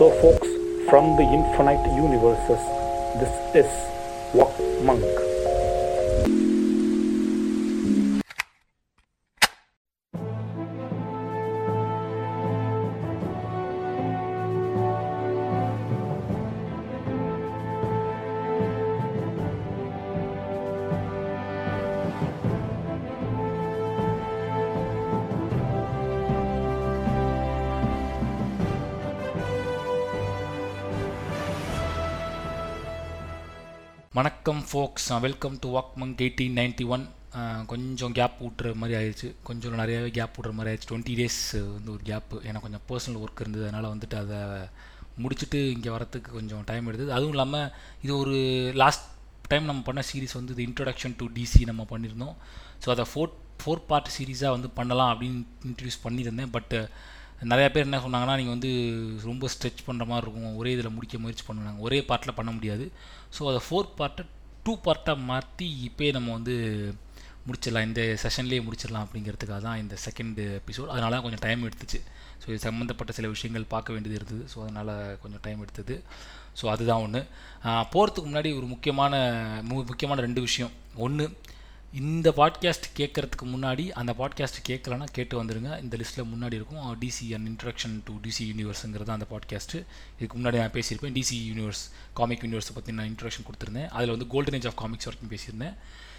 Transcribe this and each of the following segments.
So, folks, from the infinite universes, this is Walk Monk. வணக்கம் folks welcome to Walk Monk eighteen ninety one கொஞ்சம் gap விட்டுற மாதிரி ஆயிடுச்சு கொஞ்சம் நிறையாவே கேப் விட்ற மாதிரி ஆயிடுச்சு டுவெண்ட்டி டேஸ் வந்து ஒரு கேப்பு எனக்கு கொஞ்சம் பர்சனல் ஒர்க் இருந்தது. அதனால் வந்துட்டு அதை முடிச்சுட்டு இங்கே வரத்துக்கு கொஞ்சம் டைம் எடுத்தது. அதுவும் இல்லாமல் இது ஒரு லாஸ்ட் டைம் நம்ம பண்ண சீரிஸ் வந்து இது இன்ட்ரடக்ஷன் டு டிசி நம்ம பண்ணியிருந்தோம். ஸோ அதை ஃபோர் ஃபோர் பார்ட் சீரீஸாக வந்து பண்ணலாம் அப்படின்னு இன்ட்ரடியூஸ் பண்ணியிருந்தேன். பட் uh, நிறையா பேர் என்ன சொன்னாங்கன்னா நீங்கள் வந்து ரொம்ப ஸ்ட்ரெச் பண்ணுற மாதிரி இருக்கும். ஒரே இதில் முடிக்க முயற்சி பண்ணுவாங்க ஒரே பார்ட்டில் பண்ண முடியாது. ஸோ அதை ஃபோர் பார்ட்டை டூ பார்ட்டாக மாற்றி இப்போயே நம்ம வந்து முடிச்சிடலாம். இந்த செஷன்லேயே முடிச்சிடலாம் அப்படிங்கிறதுக்காக தான் இந்த செகண்ட் எபிசோட் அதனால தான் கொஞ்சம் டைம் எடுத்துச்சு. ஸோ இது சம்மந்தப்பட்ட சில விஷயங்கள் பார்க்க வேண்டியது இருந்தது. ஸோ அதனால் கொஞ்சம் டைம் எடுத்தது. ஸோ அதுதான் ஒன்று போகிறதுக்கு முன்னாடி ஒரு முக்கியமான மு முக்கியமான ரெண்டு விஷயம். ஒன்று இந்த பாட்காஸ்ட் கேட்குறதுக்கு முன்னாடி அந்த பாட்காஸ்ட் கேட்கலன்னா கேட்டு வந்துடுங்க இந்த லிஸ்ட்டில் முன்னாடி இருக்கும். DC and introduction to DC யூனிவர்ஸுங்கிறது அந்த பாட்காஸ்ட்டு இதுக்கு முன்னாடி நான் பேசியிருப்பேன். டிசி யூனிவர்ஸ் காமிக் யூனிவர்ஸை பற்றி நான் இன்ட்ரக்ஷன் கொடுத்துருந்தேன். அதில் வந்து கோல்டன் ஏஜ் ஆஃப் காமிக்ஸ் வரைக்கும் பேசியிருந்தேன்.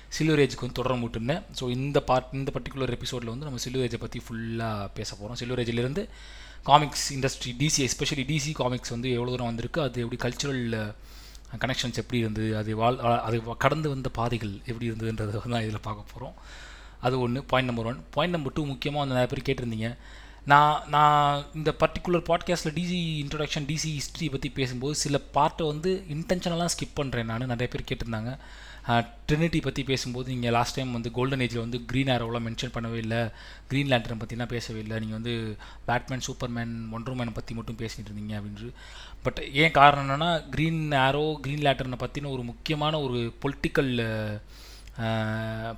சில்வர் ஏஜுக்கு வந்து தொடர விட்டுருந்தேன் ஸோ இந்த பார்ட் இந்த பர்டிகுலர் எபிசோடில் வந்து நம்ம சில்வர் ஏஜை பற்றி ஃபுல்லாக பேச போகிறோம் silver ஏஜிலேருந்து comics industry DC especially DC comics வந்து எவ்வளோ தூரம் வந்திருக்கு அது எப்படி கல்ச்சுரல் கனெக்ஷன்ஸ் எப்படி இருந்தது அது வாழ் அது கடந்து வந்த பாதைகள் எப்படி இருந்ததுன்றதை தான் இதில் பார்க்க போகிறோம் அது ஒன்று point number one point number two முக்கியமாக வந்து நிறைய பேர் கேட்டிருந்தீங்க. நான் நான் இந்த பர்டிகுலர் பாட்காஸ்ட்டில் டிசி இன்ட்ரடக்ஷன் டிசி ஹிஸ்ட்ரி பற்றி பேசும்போது சில பார்ட்டை வந்து இன்டென்ஷனலாக ஸ்கிப் பண்ணுறேன் நான். நிறைய பேர் கேட்டிருந்தாங்க. ட்ரினிட்டி பற்றி பேசும்போது நீங்கள் லாஸ்ட் டைம் வந்து கோல்டன் ஏஜில் வந்து க்ரீன் ஆரோவெலாம் மென்ஷன் பண்ணவே இல்லை. க்ரீன் லேண்டரை பற்றிலாம் பேசவே இல்லை. நீங்கள் வந்து பேட்மேன் சூப்பர்மேன் ஒண்டர்மேனை பற்றி மட்டும் பேசிகிட்டு இருந்தீங்க அப்படின்ட்டு. பட் ஏன் காரணம் என்னென்னா க்ரீன் ஆரோ க்ரீன் லேட்டர்னை பற்றின ஒரு முக்கியமான ஒரு பொலிட்டிக்கல்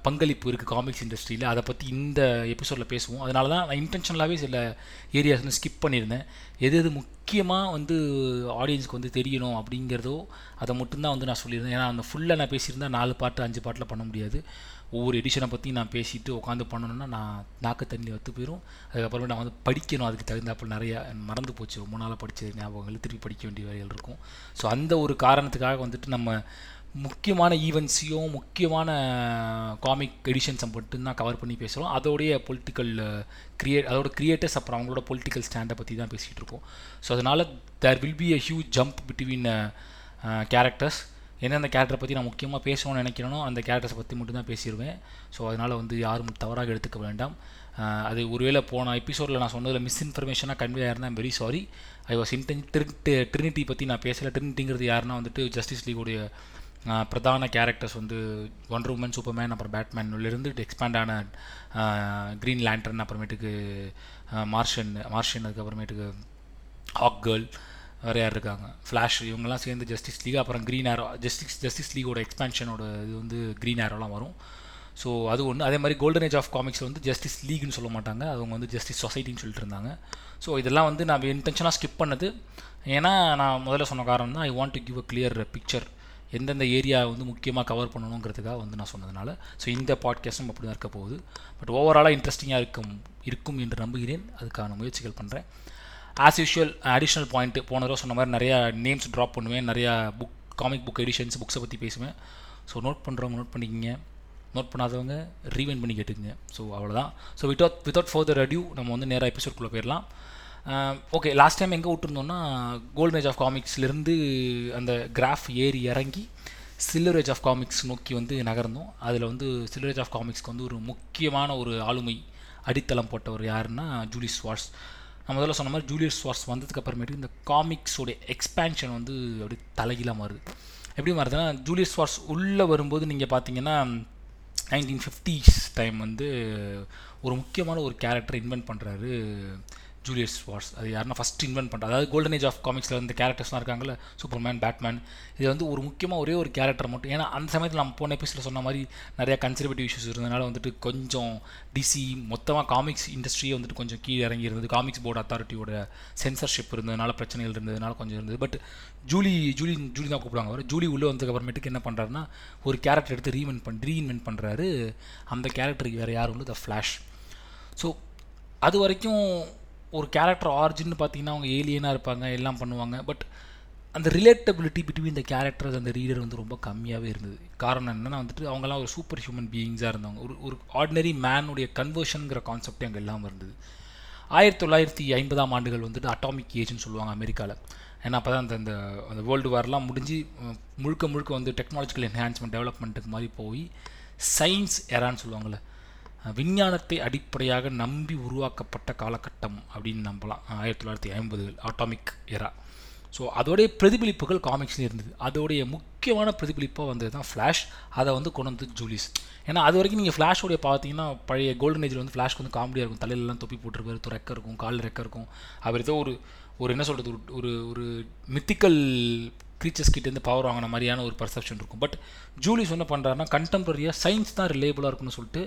பங்களிப்பு இருக்குது காமிக்ஸ் இண்டஸ்ட்ரியில் அதை பற்றி இந்த எபிசோடில் பேசுவோம். அதனால தான் நான் இன்டென்ஷனலாகவே சில ஏரியாஸ் வந்து ஸ்கிப் பண்ணியிருந்தேன். எது எது முக்கியமாக வந்து ஆடியன்ஸ்க்கு வந்து தெரியணும் அப்படிங்கிறதோ அதை மட்டும்தான் வந்து நான் சொல்லியிருந்தேன். ஏன்னா அந்த ஃபுல்லாக நான் பேசியிருந்தேன் நாலு பாட்டு அஞ்சு பாட்டில் பண்ண முடியாது. ஒவ்வொரு எடிஷனை பற்றி நான் பேசிட்டு உட்காந்து பண்ணணுன்னா நான் நாக்கு தண்ணியில் வத்து போயிடும் அதுக்கப்புறமே நான் வந்து படிக்கணும். அதுக்கு தகுந்தாப்பில் நிறையா மறந்து போச்சு. ரொம்ப நாளாக படித்த ஞாபகங்கள் திருப்பி படிக்க வேண்டிய வேலைகள் இருக்கும். ஸோ அந்த ஒரு காரணத்துக்காக வந்துட்டு நம்ம முக்கியமான ஈவெண்ட்ஸையும் முக்கியமான காமிக் எடிஷன்ஸை மட்டும்தான் கவர் பண்ணி பேசுகிறோம் அதோடைய பொலிட்டிக்கல் க்ரியேட் uh, அதோட க்ரியேட்டர்ஸ் அப்புறம் அவங்களோட பொலிட்டிக்கல் ஸ்டாண்டை பற்றி தான் பேசிகிட்டு இருக்கோம். ஸோ அதனால் there will be a huge jump between characters எந்தெந்த கேரக்டரை பற்றி நான் முக்கியமாக பேசணும்னு நினைக்கிறேனோ அந்த கேரக்டர்ஸை பற்றி மட்டும் தான் பேசிடுவேன் ஸோ அதனால் வந்து யாரும் தவறாக எடுத்துக்க வேண்டாம். அது ஒருவேளை போன எபிசோடில் நான் சொன்னதில் மிஸ்இன்ஃபர்மேஷனாக convey ஆயிருந்தேன் very sorry I was intend Trinity Trinity பற்றி நான் பேசலை. ட்ரினிட்டிங்கிறது யாருன்னா வந்துட்டு ஜஸ்டிஸ் லீகோடைய பிரதான கேரக்டர்ஸ் வந்து ஒண்டர் உமன் சூப்பர்மேன் அப்புறம் பேட்மேன்லேருந்து எக்ஸ்பேண்ட் ஆன க்ரீன் லேண்டர்ன் அப்புறமேட்டுக்கு மார்ஷன் மார்ஷன் அதுக்கப்புறமேட்டுக்கு ஹாக் கேர்ள் வேறு யார் இருக்காங்க? ஃப்ளாஷ் இவங்கெல்லாம் சேர்ந்து ஜஸ்டிஸ் லீக் அப்புறம் க்ரீன் ஆரோ ஜஸ்டிஸ் ஜஸ்டிஸ் லீகோட எக்ஸ்பேன்ஷனோட இது வந்து க்ரீன் ஆரோலாம் வரும். ஸோ அது ஒன்று அதே மாதிரி கோல்டன் ஏஜ் ஆஃப் காமிக்ஸ் வந்து ஜஸ்டிஸ் லீக்னு சொல்ல மாட்டாங்க. அவங்க வந்து ஜஸ்டிஸ் சொசைட்டின்னு சொல்லிட்டு இருந்தாங்க. ஸோ இதெல்லாம் வந்து நான் இன்டென்ஷனாக ஸ்கிப் பண்ணது. ஏன்னா நான் முதல்ல சொன்ன காரணம் தான் I want to give a clear picture எந்தெந்த ஏரியா வந்து முக்கியமாக கவர் பண்ணணுங்கிறதுக்காக வந்து நான் சொன்னதுனால. ஸோ இந்த பாட்காஸ்ட்டும் அப்படி தான் இருக்க போகுது. பட் ஓவராலாக இன்ட்ரெஸ்டிங்காக இருக்கும் இருக்கும் என்று நம்புகிறேன். அதுக்கான முயற்சிகள் பண்ணுறேன் ஆஸ் யூஷுவல் அடிஷ்னல் பாயிண்ட்டு போன தடவை சொன்ன மாதிரி நிறையா நேம்ஸ் ட்ராப் பண்ணுவேன். நிறையா புக் காமிக் புக் எடிஷன்ஸ் புக்ஸை பற்றி பேசுவேன். ஸோ நோட் பண்ணுறவங்க நோட் பண்ணிக்கிங்க. நோட் பண்ணாதவங்க ரீவைன் பண்ணி கேட்டுக்குங்க. ஸோ அவ்வளோதான் so without without further adieu நம்ம வந்து நேராக எபிசோட்குள்ளே போயிடலாம். Um, ஓகே லாஸ்ட் டைம் எங்கே விட்டுருந்தோம்னா கோல்டன் ஏஜ் ஆஃப் காமிக்ஸ்லேருந்து அந்த கிராஃப் ஏறி இறங்கி சில்லர் ஏஜ் ஆஃப் காமிக்ஸ் நோக்கி வந்து நகர்ந்தோம். அதில் வந்து சில்லர் ஏஜ் ஆஃப் காமிக்ஸ்க்கு வந்து ஒரு முக்கியமான ஒரு ஆளுமை அடித்தளம் போட்டவர் யாருன்னா ஜூலிஸ் வாட்ஸ் நான் முதல்ல சொன்ன மாதிரி ஜூலியஸ் ஸ்வார்ஸ் வந்ததுக்கு அப்புறமேட்டு இந்த காமிக்ஸோடைய எக்ஸ்பேன்ஷன் வந்து அப்படி தலைகீழாக மாறுது. எப்படி மாறுதுன்னா ஜூலியஸ் வார்ஸ் உள்ளே வரும்போது நீங்கள் பார்த்தீங்கன்னா நைன்டீன் ஃபிஃப்டிஸ் டைம் வந்து ஒரு முக்கியமான ஒரு கேரக்டர் இன்வென்ட் பண்ணுறாரு ஜூலியஸ் வார்ஸ் அது யாருன்னா ஃபஸ்ட் இன்வென்ட் பண்ணுறது அதாவது கோல்டன் ஏஜ் ஆஃப் காமிக்ஸில் வந்து கேரக்டர்ஸ்லாம் இருக்காங்கல்ல சூப்பர்மேன் பேட்மேன் இது வந்து ஒரு முக்கியமாக ஒரே ஒரு கேரக்டர் மட்டும். ஏன்னா அந்த சமயத்தில் நம்ம போன எபிசோட சொன்ன மாதிரி நிறையா கன்சர்வேட்டிவ் இஷ்யூஸ் இருந்ததுனால வந்துட்டு கொஞ்சம் டிசி மொத்தமாக காமிக்ஸ் இண்டஸ்ட்ரியே வந்துட்டு கொஞ்சம் கீழே இறங்கி இருந்தது. காமிக்ஸ் போர்டு அத்தாரிட்டியோட சென்சர்ஷிப் இருந்ததுனால பிரச்சனைகள் இருந்ததுனால கொஞ்சம் இருந்தது. பட் ஜூலி ஜூலி ஜூலி தான் கூப்பிடுவாங்க அவர். ஜூலி உள்ளே வந்ததுக்கப்புறமேட்டுக்கு என்ன பண்ணுறாருன்னா ஒரு கேரக்டர் எடுத்து ரீஇன்வென்ட் பண்ணி ரீஇன்வென்ட் பண்ணுறாரு அந்த கேரக்டருக்கு வேறு யாரும் இல்லை த ஃப்ளாஷ் ஸோ அது வரைக்கும் ஒரு கேரக்டர் ஆரிஜின்னு பார்த்தீங்கன்னா அவங்க ஏலியனாக இருப்பாங்க எல்லாம் பண்ணுவாங்க. பட் அந்த ரிலேட்டபிலிட்டி பிட்வீன் த கேரக்டர்ஸ் அந்த ரீடர் வந்து ரொம்ப கம்மியாகவே இருந்தது. காரணம் என்னென்னா வந்துட்டு அவங்கெல்லாம் ஒரு சூப்பர் ஹியூமன் பீயிங்ஸாக இருந்தவங்க. ஒரு ஒரு ஆர்டினரி மேனுடைய கன்வர்ஷனுங்கிற கான்செப்டே அங்கே இல்லாமல் இருந்தது. ஆயிரத்தி தொள்ளாயிரத்தி ஐம்பதாம் ஆண்டுகள் வந்துட்டு அட்டாமிக் ஏஜ்னு சொல்லுவாங்க அமெரிக்காவில் ஏன்னா அப்போ தான் அந்த அந்த அந்த வேர்ல்டு வார்லாம் முடிஞ்சு முழுக்க முழுக்க வந்து டெக்னாலஜிக்கல் என்ஹான்ஸ்மெண்ட் டெவலப்மெண்ட்டுக்கு மாதிரி போய் சயின்ஸ் எரான்னு சொல்லுவாங்கள்ல விஞ்ஞானத்தை அடிப்படையாக நம்பி உருவாக்கப்பட்ட காலகட்டம் அப்படின்னு நம்பலாம். ஆயிரத்தி தொள்ளாயிரத்தி ஐம்பதுகள் ஆட்டாமிக் எரா ஸோ அதோடைய பிரதிபலிப்புகள் காமிக்ஸில் இருந்தது. அதோடைய முக்கியமான பிரதிபலிப்பாக வந்தது தான் ஃப்ளாஷ் அதை வந்து கொண்டு வந்து ஜூலிஸ் ஏன்னா அது வரைக்கும் நீங்கள் ஃப்ளாஷோடைய பார்த்தீங்கன்னா பழைய கோல்டன் ஏஜில் வந்து ஃப்ளாஷ்க்கு வந்து காமெடியாக இருக்கும். தலையிலலாம் தொப்பி போட்டிருப்பாரு துறக்க இருக்கும் காலில் ரெக்க இருக்கும். அவர் ஏதோ ஒரு ஒரு என்ன சொல்கிறது ஒரு ஒரு ஒரு மித்திக்கல் க்ரீச்சர்ஸ் கிட்டேருந்து பவர் வாங்கின மாதிரியான ஒரு பர்செப்ஷன் இருக்கும். பட் ஜூலிஸ் என்ன பண்ணுறாருன்னா கண்டெம்பரரியாக சயின்ஸ் தான் ரிலேபிளாக இருக்குன்னு சொல்லிட்டு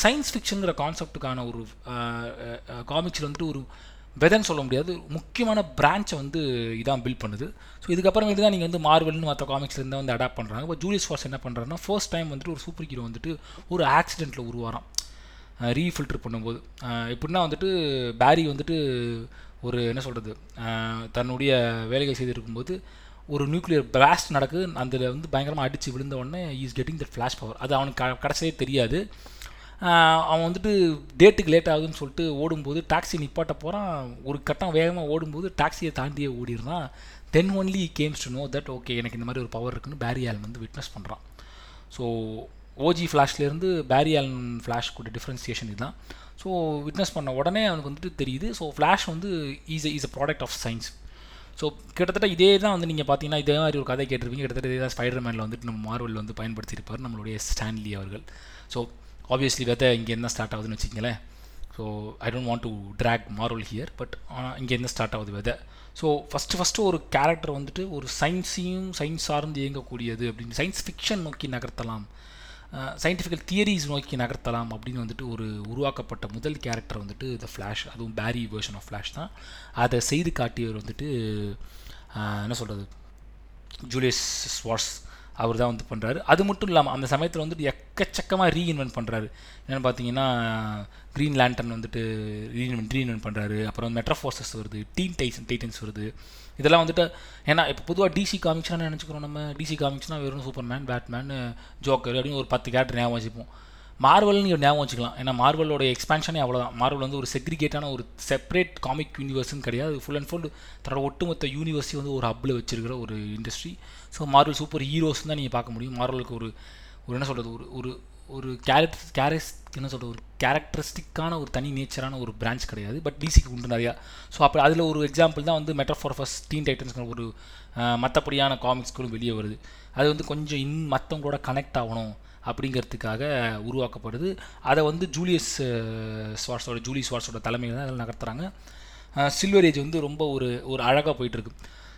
சயின்ஸ் ஃபிக்ஷனுங்கிற கான்செப்ட்டுக்கான ஒரு காமிக்ஸில் வந்துட்டு ஒரு வெதன்னு சொல்ல முடியாது. முக்கியமான பிரான்ச்சை வந்து இதான் பில்ட் பண்ணுது. ஸோ இதுக்கப்புறமேட்டு தான் நீங்கள் வந்து மார்வல்னு மற்ற காமிக்ஸ்லேருந்து இருந்தால் வந்து அடாப்ட் பண்ணுறாங்க இப்போ ஜூலியஸ் ஃபார்ஸ் என்ன பண்ணுறாருன்னா ஃபர்ஸ்ட் டைம் வந்துட்டு ஒரு சூப்பர் ஹீரோ வந்துட்டு ஒரு ஆக்சிடெண்ட்டில் உருவாராம் ரீஃபில்டர் பண்ணும்போது. எப்படின்னா வந்துட்டு பேரி வந்துட்டு ஒரு என்ன சொல்கிறது தன்னுடைய வேலைகள் செய்திருக்கும்போது ஒரு நியூக்ளியர் பிளாஸ்ட் நடக்குது. அதில் வந்து பயங்கரமாக அடித்து விழுந்த உடனே is getting that Flash power அது அவனுக்கு கடைசியே தெரியாது. அவன் வந்துட்டு டேட்டுக்கு லேட் ஆகுதுன்னு சொல்லிட்டு ஓடும்போது டாக்ஸி நிப்பாட்ட போகிறான் ஒரு கட்டம் வேகமாக ஓடும்போது டாக்ஸியை தாண்டியே ஓடிடுறான். Then only comes to know that okay எனக்கு இந்த மாதிரி ஒரு பவர் இருக்குன்னு பேரி வந்து விட்னஸ் பண்ணுறான் ஸோ ஓஜி ஃப்ளாஷ்லேருந்து பேரி ஃப்ளாஷ் கூட டிஃப்ரென்சியேஷன் இதுதான். ஸோ விட்னஸ் பண்ண உடனே அவனுக்கு வந்துட்டு தெரியுது. ஸோ ஃப்ளாஷ் வந்து is is a product of science so கிட்டத்தட்ட இதே தான் வந்து நீங்கள் பார்த்தீங்கன்னா இதே மாதிரி ஒரு கதை கேட்டிருப்பீங்க. கிட்டத்தட்ட இதே தான் ஸ்பைடர் மேனில் வந்துட்டு நம்ம மார்வல் வந்து பயன்படுத்தியிருப்பார் நம்மளுடைய ஸ்டான்லி அவர்கள். ஸோ ஆப்வியஸ்லி வெதை இங்கே என்ன ஸ்டார்ட் ஆகுதுன்னு வச்சுக்கங்களேன். So I don't want to track moral here but ஆனால் இங்கேருந்து ஸ்டார்ட் ஆகுது வெதை ஸோ ஃபஸ்ட்டு ஃபஸ்ட்டு ஒரு கேரக்டர் வந்துட்டு ஒரு சயின்ஸையும் சயின்ஸ் சார்ந்து இயங்கக்கூடியது அப்படின்னு சயின்ஸ் ஃபிக்ஷன் நோக்கி நகர்த்தலாம் சயின்டிஃபிக்கல் தியரிஸ் நோக்கி நகர்த்தலாம் அப்படின்னு வந்துட்டு ஒரு உருவாக்கப்பட்ட முதல் கேரக்டர் வந்துட்டு த ஃப்ளாஷ் அதுவும் பேரி வேர்ஷன் ஆஃப் ஃப்ளாஷ் தான். அதை செய்து காட்டியவர் வந்துட்டு என்ன சொல்கிறது ஜூலியஸ் ஸ்வார்ஸ் அவர் தான் வந்து பண்ணுறாரு அது மட்டும் இல்லாமல் அந்த சமயத்தில் வந்துட்டு எக்கச்சக்கமாக ரீஇன்வென்ட் பண்ணுறாரு என்னென்னு பார்த்தீங்கன்னா க்ரீன் லேண்டன் வந்துட்டு ரீஇன்வென்ட் ரீஇன்வென்ட் பண்ணுறாரு அப்புறம் மெட்ரோஃபோர்சஸ் வருது டீன் டைசன் டைட்டன்ஸ் வருது. இதெல்லாம் வந்துட்டு ஏன்னா இப்போ பொதுவாக டிசி காமிக்ஸ்னால் நினச்சிக்கிறோம் நம்ம? டிசி காமிக்ஸ்னால் வெறும் சூப்பர்மேன் பேட்மேன் ஜோக்கர் அப்படின்னு ஒரு பத்து கேரக்டர் ஞாபகம் வச்சுப்போம். மார்வல்னு ஞாபகம் வச்சுக்கலாம். ஏன்னா மார்வலோட எக்ஸ்பான்ஷனே அவ்வளோதான் மார்வல் வந்து ஒரு செக்ரிகேட்டான ஒரு செப்பரேட் காமிக் யூனிவர்ஸ்னு கிடையாது. ஃபுல் அண்ட் ஃபுல் தன்னோட ஒட்டுமொத்த யூனிவர்ஸையும் வந்து ஒரு ஹப்பில் வச்சிருக்கிற ஒரு industry so Marvel super heroes தான் நீங்கள் பார்க்க முடியும். மார்வலுக்கு ஒரு ஒரு என்ன சொல்கிறது ஒரு ஒரு ஒரு கேரக்டர் கேரஸ் என்ன சொல்கிறது ஒரு கேரக்டரிஸ்டிக்கான ஒரு தனி நேச்சரான ஒரு பிரான்ச் கிடையாது. பட் டிசிக்கு உண்டு நிறையா. ஸோ அப்போ அதில் ஒரு எக்ஸாம்பிள் தான் வந்து ஃபஸ்ட் டீன் டைட்டன்ஸ்ங்கிற ஒரு மற்றபடியான காமிக்ஸ்களும் வெளியே வருது. அது வந்து கொஞ்சம் இன் மற்றவங்களோட கனெக்ட் ஆகணும் அப்படிங்கிறதுக்காக உருவாக்கப்படுது. அதை வந்து ஜூலியஸ் ஸ்வார்ஸோட ஜூலி ஸ்வார்ஸோட தலைமையில் தான் அதில் நகர்த்துறாங்க. சில்வர் ஏஜ் வந்து ரொம்ப ஒரு ஒரு அழகாக போயிட்டுருக்கு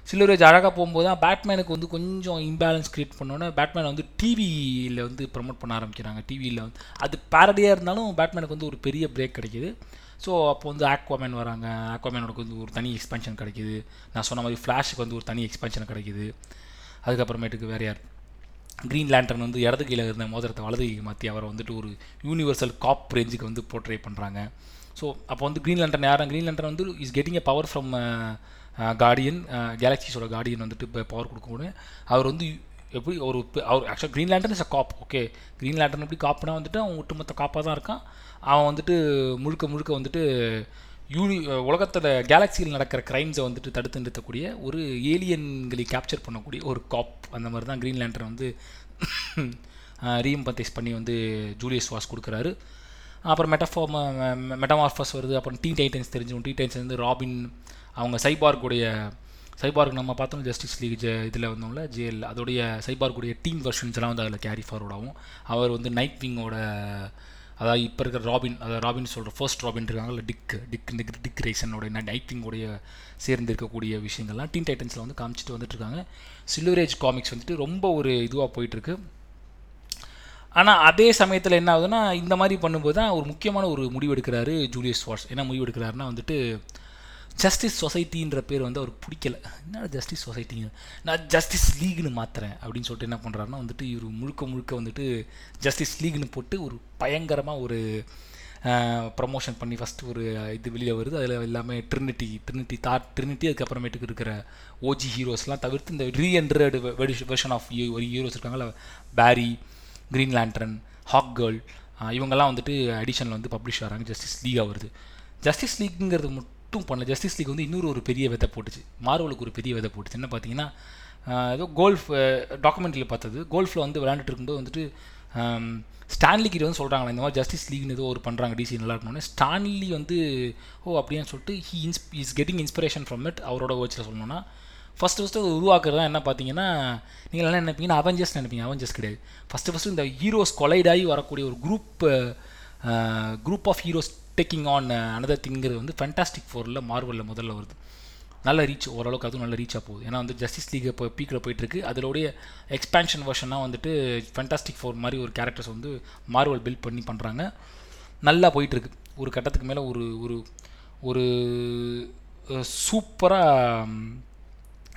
சில்வர் ஏஜ் அழகாக போகும்போது தான் பேட்மேனுக்கு வந்து கொஞ்சம் இம்பேலன்ஸ் க்ரியேட் பண்ணோன்னே பேட்மேன் வந்து டிவியில் வந்து ப்ரமோட் பண்ண ஆரம்பிக்கிறாங்க. டிவியில் வந்து அது பேரடியாக இருந்தாலும் பேட்மேனுக்கு வந்து ஒரு பெரிய பிரேக் கிடைக்கிது. ஸோ அப்போ வந்து ஆக்வாமேன் வராங்க. ஆக்வாமேனோட வந்து ஒரு தனி எக்ஸ்பென்ஷன் கிடைக்கிது. நான் சொன்ன மாதிரி ஃப்ளாஷுக்கு வந்து ஒரு தனி எக்ஸ்பென்ஷன் கிடைக்கிது. அதுக்கப்புறமேட்டுக்கு வேறு யார்? க்ரீன் லேண்டர்ன் வந்து இடது கீழே இருந்த மோதிரத்தை வலது கீழே மாற்றி அவரை வந்துட்டு ஒரு யூனிவர்சல் காப் ரேஞ்சுக்கு வந்து போர்ட்ரே பண்ணுறாங்க ஸோ அப்போ வந்து க்ரீன் லேண்டர் யாரும் க்ரீன் லேண்டர் வந்து is getting a power from guardian கேலக்சிஸோட Guardian வந்துட்டு இப்போ பவர் கொடுக்கணும் அவர் வந்து எப்படி ஒரு அவர் ஆக்சுவலாக Green Lantern is a cop okay Green Lantern எப்படி காப்புனா வந்துட்டு அவன் ஒட்டுமொத்த காப்பாக தான் இருக்கான். அவன் வந்துட்டு முழுக்க முழுக்க வந்துட்டு யூனி உலகத்தில் கேலக்சியில் நடக்கிற க்ரைம்ஸை வந்துட்டு தடுத்து நிறுத்தக்கூடிய ஒரு ஏலியன்களை கேப்சர் பண்ணக்கூடிய ஒரு காப் அந்த மாதிரி தான் க்ரீன் லேண்டர் வந்து ரீஎம்பத்தைஸ் பண்ணி வந்து ஜூலியஸ் வாஸ் கொடுக்குறாரு. அப்புறம் மெட்டஃபார்ம மெட்டமார்ஃபஸ் வருது. அப்புறம் டீ டைட்டன்ஸ் தெரிஞ்சும் டீ டைட்டன்ஸ் வந்து ராபின் அவங்க சைபார்க்குடைய சைபார்க் நம்ம பார்த்தோம் ஜஸ்டிஸ் லீக் ஜ இதில் வந்தோம்ல ஜேஎல் அதோடைய சைபார்க்குடைய டீம் வெர்ஷன்ஸ்லாம் வந்து அதில் கேரி ஃபார்வர்ட் ஆகும். அவர் வந்து நைட் விங்கோட அதாவது இப்போ இருக்கிற ராபின் அதாவது ராபின் சொல்கிற ஃபர்ஸ்ட் ராபின் இருக்காங்கல்ல டிக் டிக் டிக் டிக் ரேசனோட நைட்டிங்கோடைய சேர்ந்து இருக்கக்கூடிய விஷயங்கள்லாம் டீன் டைட்டன்ஸில் வந்து காமிச்சிட்டு வந்துட்டுருக்காங்க சில்வரேஜ் காமிக்ஸ் வந்துட்டு ரொம்ப ஒரு இதுவாக போயிட்டுருக்கு ஆனால் அதே சமயத்தில் என்ன ஆகுதுன்னா இந்த மாதிரி பண்ணும்போது தான் ஒரு முக்கியமான ஒரு முடிவு எடுக்கிறாரு ஜூலியஸ் வாட்ஸ் என்ன முடிவு எடுக்கிறாருன்னா வந்துட்டு ஜஸ்டிஸ் சொசைட்டின்ற பேர் வந்து அவருக்கு பிடிக்கல. என்ன ஜஸ்டிஸ் சொசைட்டிங்க நான் ஜஸ்டிஸ் லீக்னு மாற்றுறேன் அப்படின்னு சொல்லிட்டு என்ன பண்ணுறாருன்னா வந்துட்டு இவர் முழுக்க முழுக்க வந்துட்டு ஜஸ்டிஸ் லீக்னு போட்டு ஒரு பயங்கரமாக ஒரு ப்ரமோஷன் பண்ணி ஃபஸ்ட்டு ஒரு இது வெளியே வருது. அதில் எல்லாமே ட்ரினிட்டி ட்ரினிட்டி தாட் ட்ரினிட்டி அதுக்கப்புறமேட்டுக்கு இருக்கிற ஓஜி ஹீரோஸ்லாம் தவிர்த்து இந்த ரீஎன்ட்ரடு வெர்ஷன் ஆஃப் ஒரு ஹீரோஸ் இருக்காங்கல்ல பேரி க்ரீன் லேண்ட்ரன் ஹாக் கேர்ள் இவங்கெல்லாம் வந்துட்டு அடிஷனில் வந்து பப்ளிஷ் ஆகிறாங்க. ஜஸ்டிஸ் லீகாக வருது. ஜஸ்டிஸ் லீக்குங்கிறது மட்டும் பண்ணல. ஜஸ்டிஸ் லீக் வந்து இன்னொரு ஒரு பெரிய விதை போட்டுச்சு. மார்வலுக்கு ஒரு பெரிய விதை போட்டுச்சு. என்ன பார்த்தீங்கன்னா ஏதோ கோல்ஃப் டாக்குமெண்ட்ரியில் பார்த்தது. கோல்ஃபில் வந்து விளையாண்டுட்டு இருக்கும்போது வந்துட்டு ஸ்டான்லி கிட்ட வந்து சொல்கிறாங்களே இந்த மாதிரி ஜஸ்டிஸ் லீக்னு ஏதோ ஒரு பண்ணுறாங்க டிசி நல்லா இருக்கணும்னு. ஸ்டான்லி வந்து ஓ அப்படின்னு சொல்லிட்டு ஹீ இன்ஸ் is getting inspiration from it அவரோட வேர்ட்ஸில் சொல்லணும்னா ஃபஸ்ட்டு ஃபஸ்ட்டு அது உருவாக்குறது தான் என்ன பார்த்தீங்கன்னா நீங்கள் என்ன நினைப்பீங்கன்னா அவெஞ்சர்ஸ் நினைப்பீங்க. அவெஞ்சர்ஸ் கிடையாது. ஃபஸ்ட்டு ஃபஸ்ட்டு இந்த ஹீரோஸ் கொலைடாகி வரக்கூடிய ஒரு group group of heroes taking on another திங்கிறது வந்து ஃபென்டாஸ்டிக் ஃபோரில் மார்வலில் முதல்ல வருது. நல்ல ரீச் ஓரளவுக்கு அதுவும் நல்ல ரீச்சாக போகுது. ஏன்னா வந்து ஜஸ்டிஸ் லீக் இப்போ பீக்கில் போயிட்டுருக்கு. அதோடைய எக்ஸ்பேன்ஷன் வெர்ஷனாக வந்துட்டு ஃபென்டாஸ்டிக் ஃபோர் மாதிரி ஒரு கேரக்டர்ஸ் வந்து மார்வல் பில்ட் பண்ணி பண்ணுறாங்க நல்லா போயிட்டுருக்கு. ஒரு கட்டத்துக்கு மேலே ஒரு ஒரு ஒரு சூப்பராக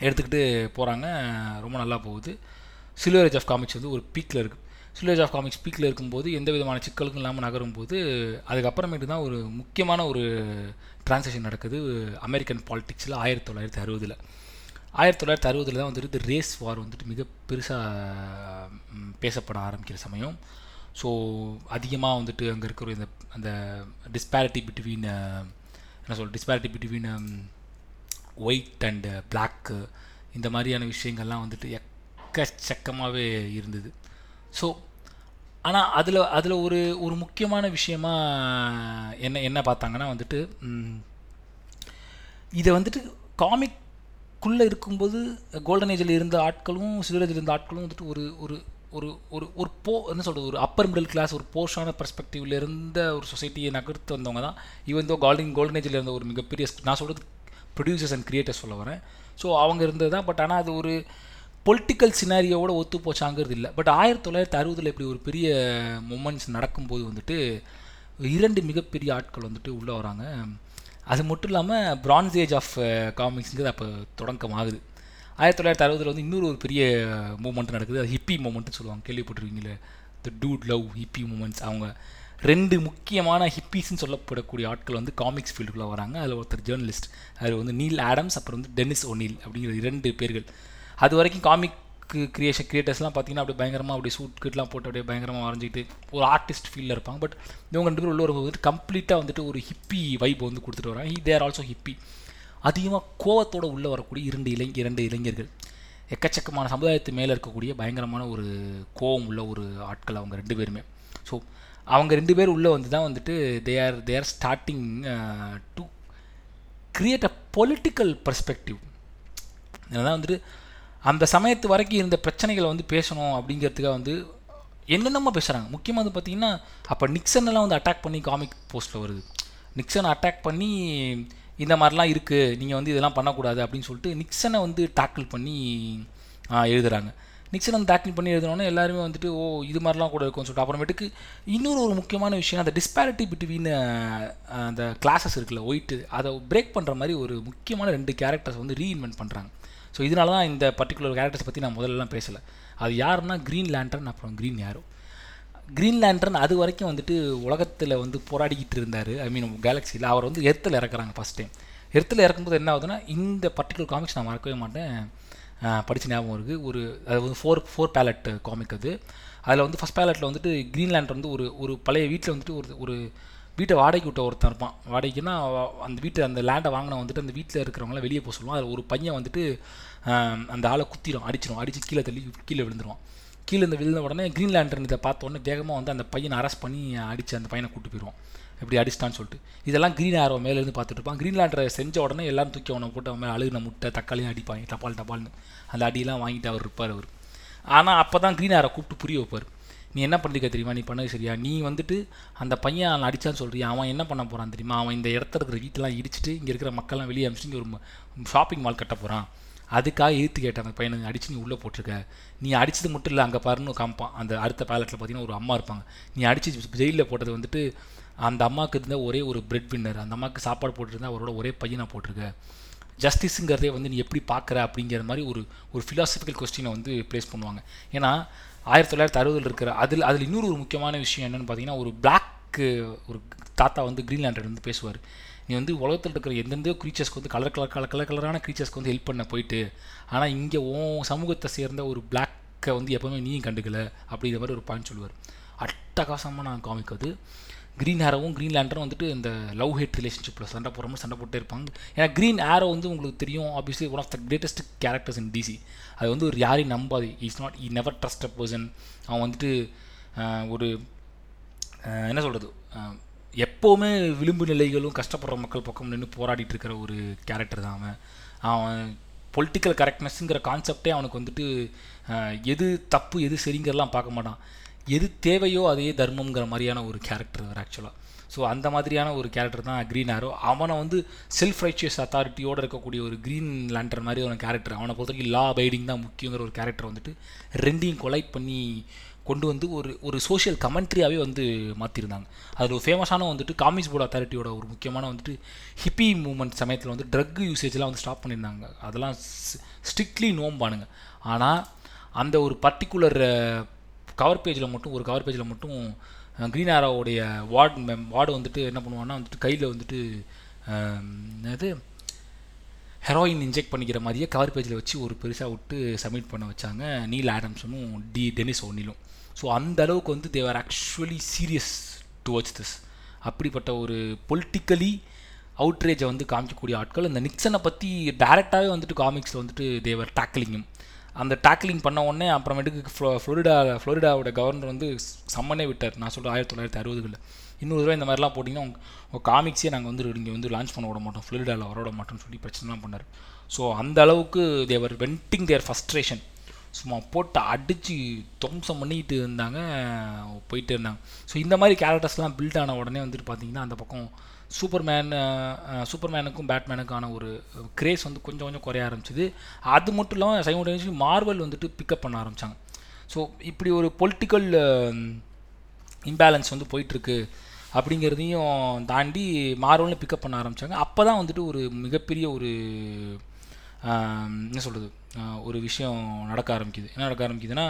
எடுத்துக்கிட்டு போகிறாங்க ரொம்ப நல்லா போகுது. சில்வரேஜ் ஆஃப் காமிக்ஸ் வந்து ஒரு பீக்கில் இருக்குது சில்வரேஜ் ஆஃப் காமிக்ஸ் பீக்கில் இருக்கும்போது எந்த விதமான சிக்கலுக்கும் இல்லாமல் நகரும் போது அதுக்கப்புறமேட்டு தான் ஒரு முக்கியமான ஒரு டிரான்சாக்ஷன் நடக்குது அமெரிக்கன் பாலிடிக்ஸில் ஆயிரத்தி தொள்ளாயிரத்தி அறுபதில். ஆயிரத்தி தொள்ளாயிரத்தி அறுபதில் தான் வந்துட்டு ரேஸ் வார் வந்துட்டு மிக பெருசாக பேசப்பட ஆரம்பிக்கிற சமயம். ஸோ அதிகமாக வந்துட்டு அங்கே இருக்கிற இந்த அந்த டிஸ்பேரிட்டி பிட்வீன் என்ன சொல் disparity between white and black இந்த மாதிரியான விஷயங்கள்லாம் வந்துட்டு எக்கச்சக்கமாகவே இருந்தது. ஸோ ஆனால் அதில் அதில் ஒரு ஒரு முக்கியமான விஷயமா என்ன என்ன பார்த்தாங்கன்னா வந்துட்டு இதை வந்துட்டு காமிக்குள்ளே இருக்கும்போது கோல்டன் ஏஜில் இருந்த ஆட்களும் சிவரேஜில் இருந்த ஆட்களும் வந்துட்டு ஒரு ஒரு ஒரு ஒரு ஒரு போ என்ன சொல்கிறது ஒரு அப்பர் மிடில் கிளாஸ் ஒரு போர்ஷான பர்ஸ்பெக்டிவில் இருந்த ஒரு சொசைட்டியை நகர்த்து வந்தவங்க தான். இவன் தோ கோல்டன் கோல்டன் ஏஜில் இருந்த ஒரு மிகப்பெரிய நான் சொல்கிறது ப்ரொடியூசர்ஸ் அண்ட் கிரியேட்டர்ஸ் சொல்ல வரேன். ஸோ அவங்க இருந்தது தான் பட் ஆனால் அது ஒரு பொலிட்டிக்கல் சினாரியோட ஒத்து போச்சாங்கிறது இல்லை. பட் ஆயிரத்தி தொள்ளாயிரத்தி அறுபதில் இப்படி ஒரு பெரிய மூமெண்ட்ஸ் நடக்கும்போது வந்துட்டு இரண்டு மிகப்பெரிய ஆட்கள் வந்துட்டு உள்ளே வராங்க. அது மட்டும் இல்லாமல் பிரான்ஸ் ஏஜ் ஆஃப் காமிக்ஸுங்கிறது uh, அப்போ தொடக்கமாகுது. ஆயிரத்தி தொள்ளாயிரத்தி அறுபதில் வந்து இன்னொரு ஒரு பெரிய மூமெண்ட் நடக்குது. அது ஹிப்பி மூமெண்ட்னு சொல்லுவாங்க. கேள்விப்பட்டிருக்கீங்களே? The dude love hippie movements அவங்க ரெண்டு முக்கியமான ஹிப்பீஸ்ன்னு சொல்லப்படக்கூடிய ஆட்கள் வந்து காமிக்ஸ் ஃபீல்டுக்குள்ளே வராங்க. அதில் ஒருத்தர் ஜேர்னலிஸ்ட் அது வந்து நீல் ஆடம்ஸ் அப்புறம் வந்து டெனிஸ் ஒனில் அப்படிங்கிற இரண்டு பேர்கள். அது வரைக்கும் காமிக் கிரியேஷன் கிரியேட்டர்ஸ்லாம் பார்த்தீங்கன்னா அப்படியே பயங்கரமாக அப்படியே சூட் கிட்லாம் போட்டு அப்படியே பயங்கரமாக வரைஞ்சிக்கிட்டு ஒரு ஆர்டிஸ்ட் ஃபீலில் இருப்பாங்க. பட் இவங்க ரெண்டு பேரும் உள்ள வந்துட்டு கம்ப்ளீட்டாக வந்துட்டு ஒரு ஹிப்பி வைப் வந்து கொடுத்துட்டு வராங்க. ஹி தேர் ஆல்சோ ஹிப்பி அதிகமாக கோவத்தோடு உள்ளே வரக்கூடிய இரண்டு இளை இரண்டு இளைஞர்கள். எக்கச்சக்கமான சமுதாயத்து மேலே இருக்கக்கூடிய பயங்கரமான ஒரு கோவம் உள்ள ஒரு ஆட்கள் அவங்க ரெண்டு பேருமே. ஸோ அவங்க ரெண்டு பேர் உள்ளே வந்து தான் வந்துட்டு they are they are starting to create a political perspective அதனால் வந்துட்டு அந்த சமயத்து வரைக்கும் இருந்த பிரச்சனைகளை வந்து பேசணும் அப்படிங்கிறதுக்காக வந்து என்னென்னமோ பேசுகிறாங்க முக்கியமாக வந்து பார்த்திங்கன்னா அப்போ நிக்சன்லாம் வந்து அட்டாக் பண்ணி காமிக் போஸ்ட்டில் வருது. நிக்சனை அட்டாக் பண்ணி இந்த மாதிரிலாம் இருக்குது நீங்கள் வந்து இதெல்லாம் பண்ணக்கூடாது அப்படின்னு சொல்லிட்டு நிக்சனை வந்து டேக்கிள் பண்ணி எழுதுகிறாங்க நிக்சன் வந்து டேக்கிள் பண்ணி எழுதினோன்னே எல்லாருமே வந்துட்டு ஓ இது மாதிரிலாம் கூட இருக்கும்னு சொல்லிட்டு அப்புறமேட்டுக்கு இன்னொரு ஒரு முக்கியமான விஷயம் அந்த டிஸ்பேரிட்டி பிட்வீன் அந்த கிளாஸஸ் இருக்குல்ல ஒயிட்டு அதை பிரேக் பண்ணுற மாதிரி ஒரு முக்கியமான ரெண்டு கேரக்டர்ஸ் வந்து ரீஇன்வென்ட் பண்ணுறாங்க ஸோ இதனால தான் இந்த பர்டிகுலர் கேரக்டர்ஸ் பற்றி நான் முதல்லலாம் பேசலை. அது யாருன்னா க்ரீன் லேண்டர்ன் அப்புறம் க்ரீன் யாரோ க்ரீன் லேண்டர்ன் அது வரைக்கும் வந்துட்டு உலகத்தில் வந்து போராடிக்கிட்டு இருந்தார். ஐ மீன் கேலக்ஸியில் அவர் வந்து எர்த்தில் இறக்குறாங்க ஃபஸ்ட் டைம் எர்த்தில் இறக்கும்போது என்ன ஆகுதுன்னா இந்த பர்டிகுலர் காமிக்ஸ் நான் மறக்கவே மாட்டேன். படித்த ஞாபகம் இருக்குது ஒரு அது வந்து ஃபோர் ஃபோர் பேலட் காமிக் அது. அதில் வந்து ஃபஸ்ட் பேலட்டில் வந்துட்டு க்ரீன்லேண்ட் வந்து ஒரு ஒரு பழைய வீட்டில் வந்துட்டு ஒரு ஒரு வீட்டை வாடகைக்கு விட்ட ஒருத்தன் இருப்பான். வாடகைக்குன்னா அந்த வீட்டை அந்த லேண்டை வாங்கின வந்துட்டு அந்த வீட்டில் இருக்கிறவங்களாம் வெளியே போக சொல்லுவான். அதில் ஒரு பையன் வந்துட்டு அந்த ஆளை குத்திடும் அடிச்சிடும் அடித்து கீழே தள்ளி கீழே விழுந்துருவான் கீழே இந்த விழுந்த உடனே க்ரீன் லேண்டர்ன் இதை பார்த்த உடனே வேகமாக வந்து அந்த பையனை அரெஸ்ட் பண்ணி அடித்து அந்த பையனை கூட்டு போயிடுவான் இப்படி அடிச்சிட்டான்னு சொல்லிட்டு. இதெல்லாம் க்ரீன் ஆரோ மேலேருந்து பார்த்துட்டு இருப்பான். க்ரீன் லேண்டரை செஞ்ச உடனே எல்லாரும் தூக்கி அவனை போட்டு அவன் மேலே அழுகின முட்டை தக்காளியும் அடிப்பாங்க. டபால் டபால்னு. அந்த அடியெல்லாம் வாங்கிட்டு அவர் இருப்பார் அவர். ஆனால் அப்போ தான் க்ரீன் ஆரோ கூப்பிட்டு புரிய வைப்பார். நீ என்ன பண்ணிருக்க தெரியுமா? நீ பண்ணது சரியா? நீ வந்துட்டு அந்த பையன் அவன் அடிச்சான்னு சொல்கிறியா அவன் என்ன பண்ண போகிறான் தெரியுமா? அவன் இந்த இடத்துல இருக்கிற வீட்டெல்லாம் இடிச்சிட்டு இங்கே இருக்கிற மக்கள்லாம் வெளியே அனுப்பிச்சிட்டு ஒரு ஷாப்பிங் மால் கட்ட போகிறான் அதுக்காக எதிர்த்து கேட்டேன் அந்த பையனை அடித்து நீ உள்ளே போட்டிருக்க. நீ அடித்தது மட்டும் இல்லை அங்கே பாருன்னு காமிப்பான். அந்த அடுத்த பேலட்டில் பார்த்தீங்கன்னா ஒரு அம்மா இருப்பாங்க. நீ அடித்து ஜெயிலில் போட்டது வந்துட்டு அந்த அம்மாவுக்கு இருந்த ஒரே ஒரு பிரெட் வின்னர் அந்த அம்மாவுக்கு சாப்பாடு போட்டுருந்தா அவரோட ஒரே பையனை போட்டிருக்க. ஜஸ்டிஸுங்கிறதே வந்து நீ எப்படி பார்க்குற? அப்படிங்கிற மாதிரி ஒரு ஒரு ஃபிலாசபிக்கல் கொஸ்டினை வந்து ப்ளேஸ் பண்ணுவாங்க. ஏன்னா ஆயிரத்தி தொள்ளாயிரத்தி அறுபதில் இருக்கிற அதில் அதில் இன்னொரு ஒரு முக்கியமான விஷயம் என்னென்னு பார்த்தீங்கன்னா ஒரு பிளாக் ஒரு தாத்தா வந்து கிரீன்லாண்டர் வந்து பேசுவார். நீ வந்து உலகத்தில் இருக்கிற எந்தெந்த க்ரீச்சர்ஸ்க்கு வந்து கலர் கலர் கலர் கலர் கலரான க்ரீச்சர்ஸ்க்கு வந்து ஹெல்ப் பண்ண போயிட்டு ஆனால் இங்கே உன் சமூகத்தை சேர்ந்த ஒரு பிளாக்கை வந்து எப்போவுமே நீயும் கண்டுக்கல அப்படிங்கிற மாதிரி ஒரு பாயிண்ட் சொல்லுவார். அட்டகாசமாக நான் காமிக் அது க்ரீன் ஹேரோவும் க்ரீன் லேண்டரும் வந்துட்டு இந்த லவ் ஹேட் ரிலேஷன்ஷிப்பில் சண்டை போடுற சண்டை போட்டே இருப்பாங்க. ஏன்னா க்ரீன் ஹேரோ வந்து உங்களுக்கு தெரியும் obviously one of the greatest characters in DC அது வந்து ஒரு யாரையும் நம்பாது. இஸ் நாட் இ நெவர் ட்ரஸ்ட் அ பர்சன் அவன் வந்துட்டு ஒரு என்ன சொல்கிறது எப்போவுமே விளிம்பு நிலைகளும் கஷ்டப்படுற மக்கள் பக்கம் நின்று போராடிட்டு இருக்கிற ஒரு கேரக்டர் தான் அவன். அவன் பொலிட்டிக்கல் கரெக்ட்னஸ்ங்கிற கான்செப்டே அவனுக்கு வந்துட்டு எது தப்பு எது சரிங்கிறலாம் பார்க்க மாட்டான். எது தேவையோ அதே தர்மங்கிற மாதிரியான ஒரு கேரக்டர் அவர் ஆக்சுவலாக ஸோ அந்த மாதிரியான ஒரு கேரக்டர் தான் க்ரீன் ஆரோ அவனை வந்து செல்ஃப் ரைச்சியஸ் அத்தாரிட்டியோடு இருக்கக்கூடிய ஒரு க்ரீன் லேண்டர் மாதிரி ஒரு கேரக்டர் அவனை பொறுத்த வரைக்கும் லா பைடிங் தான் முக்கியங்கிற ஒரு கேரக்டர் வந்துட்டு ரெண்டையும் கொலைட் பண்ணி கொண்டு வந்து ஒரு ஒரு சோஷியல் கமெண்ட்ரியாகவே வந்து மாற்றிருந்தாங்க அதில் ஒரு ஃபேமஸான வந்துட்டு காமிஸ் போர்டு அத்தாரிட்டியோட ஒரு முக்கியமான வந்துட்டு ஹிப்பி மூமெண்ட் சமயத்தில் வந்து ட்ரக் யூசேஜ்லாம் வந்து ஸ்டாப் பண்ணியிருந்தாங்க. அதெல்லாம் ஸ்ட்ரிக்ட்லி நோம்பானுங்க ஆனால் அந்த ஒரு பர்டிகுலர் கவர் பேஜில் மட்டும் ஒரு கவர் பேஜில் மட்டும் க்ரீன் ஆரோவுடைய வார்டு மெம் வார்டு வந்துட்டு என்ன பண்ணுவான்னா வந்துட்டு கையில் வந்துட்டு இது ஹெரோயின் இன்ஜெக்ட் பண்ணிக்கிற மாதிரியே கவர் பேஜில் வச்சு ஒரு பெருசாக விட்டு சப்மிட் பண்ண வச்சாங்க. நீல் ஆடம்ஸனும் டி டெனிஸ் ஒன்னிலும். ஸோ அந்த அளவுக்கு வந்து they're actually serious towards this அப்படிப்பட்ட ஒரு பொலிட்டிக்கலி அவுட்ரேஜை வந்து காமிக்கக்கூடிய ஆட்கள். இந்த நிக்சனை பற்றி டேரெக்டாகவே வந்துட்டு காமிக்ஸில் வந்துட்டு தேவர் டேக்கிளிங்கும் அந்த டேக்கிளிங் பண்ண உடனே அப்புறமேட்டுக்கு ஃப்ளோ ஃப்ளோரிடா ஃப்ளோரிடாவோட கவர்னர் வந்து சம்மனே விட்டார். நான் சொல்கிறேன் ஆயிரத்தி தொள்ளாயிரத்தி அறுபதுகளில். இன்னொரு தடவை இந்த மாதிரிலாம் போட்டிங்கன்னா உங்கள் காமிக்ஸே நாங்கள் வந்து இங்கே வந்து லான்ச் பண்ண விட மாட்டோம். ஃப்ளோரிடாவில் வர மாட்டோம்னு சொல்லி பிரச்சனைலாம் பண்ணார். ஸோ அந்த அளவுக்கு தேவர் வென்டிங் தேர் ஃபஸ்ட்ரேஷன் சும்மா போட்டு அடித்து துவம்சம் பண்ணிக்கிட்டு இருந்தாங்க போயிட்டு இருந்தாங்க. ஸோ இந்த மாதிரி கேரக்டர்ஸ்லாம் பில்ட் ஆன உடனே வந்துட்டு பார்த்தீங்கன்னா அந்த பக்கம் சூப்பர்மேன் சூப்பர்மேனுக்கும் பேட்மேனுக்கான ஒரு கிரேஸ் வந்து கொஞ்சம் கொஞ்சம் குறைய ஆரம்பிச்சிது. அது மட்டும் இல்லாமல் சைமல்டேனியஸ்லி மார்வல் வந்துட்டு பிக்கப் பண்ண ஆரம்பித்தாங்க ஸோ இப்படி ஒரு பொலிட்டிக்கல் இம்பேலன்ஸ் வந்து போயிட்டுருக்கு அப்படிங்கிறதையும் தாண்டி மார்வல்னு பிக்கப் பண்ண ஆரம்பித்தாங்க அப்போ தான் வந்துட்டு ஒரு மிகப்பெரிய ஒரு என்ன சொல்கிறது ஒரு விஷயம் நடக்க ஆரம்பிக்குது. என்ன நடக்க ஆரம்பிக்குதுன்னா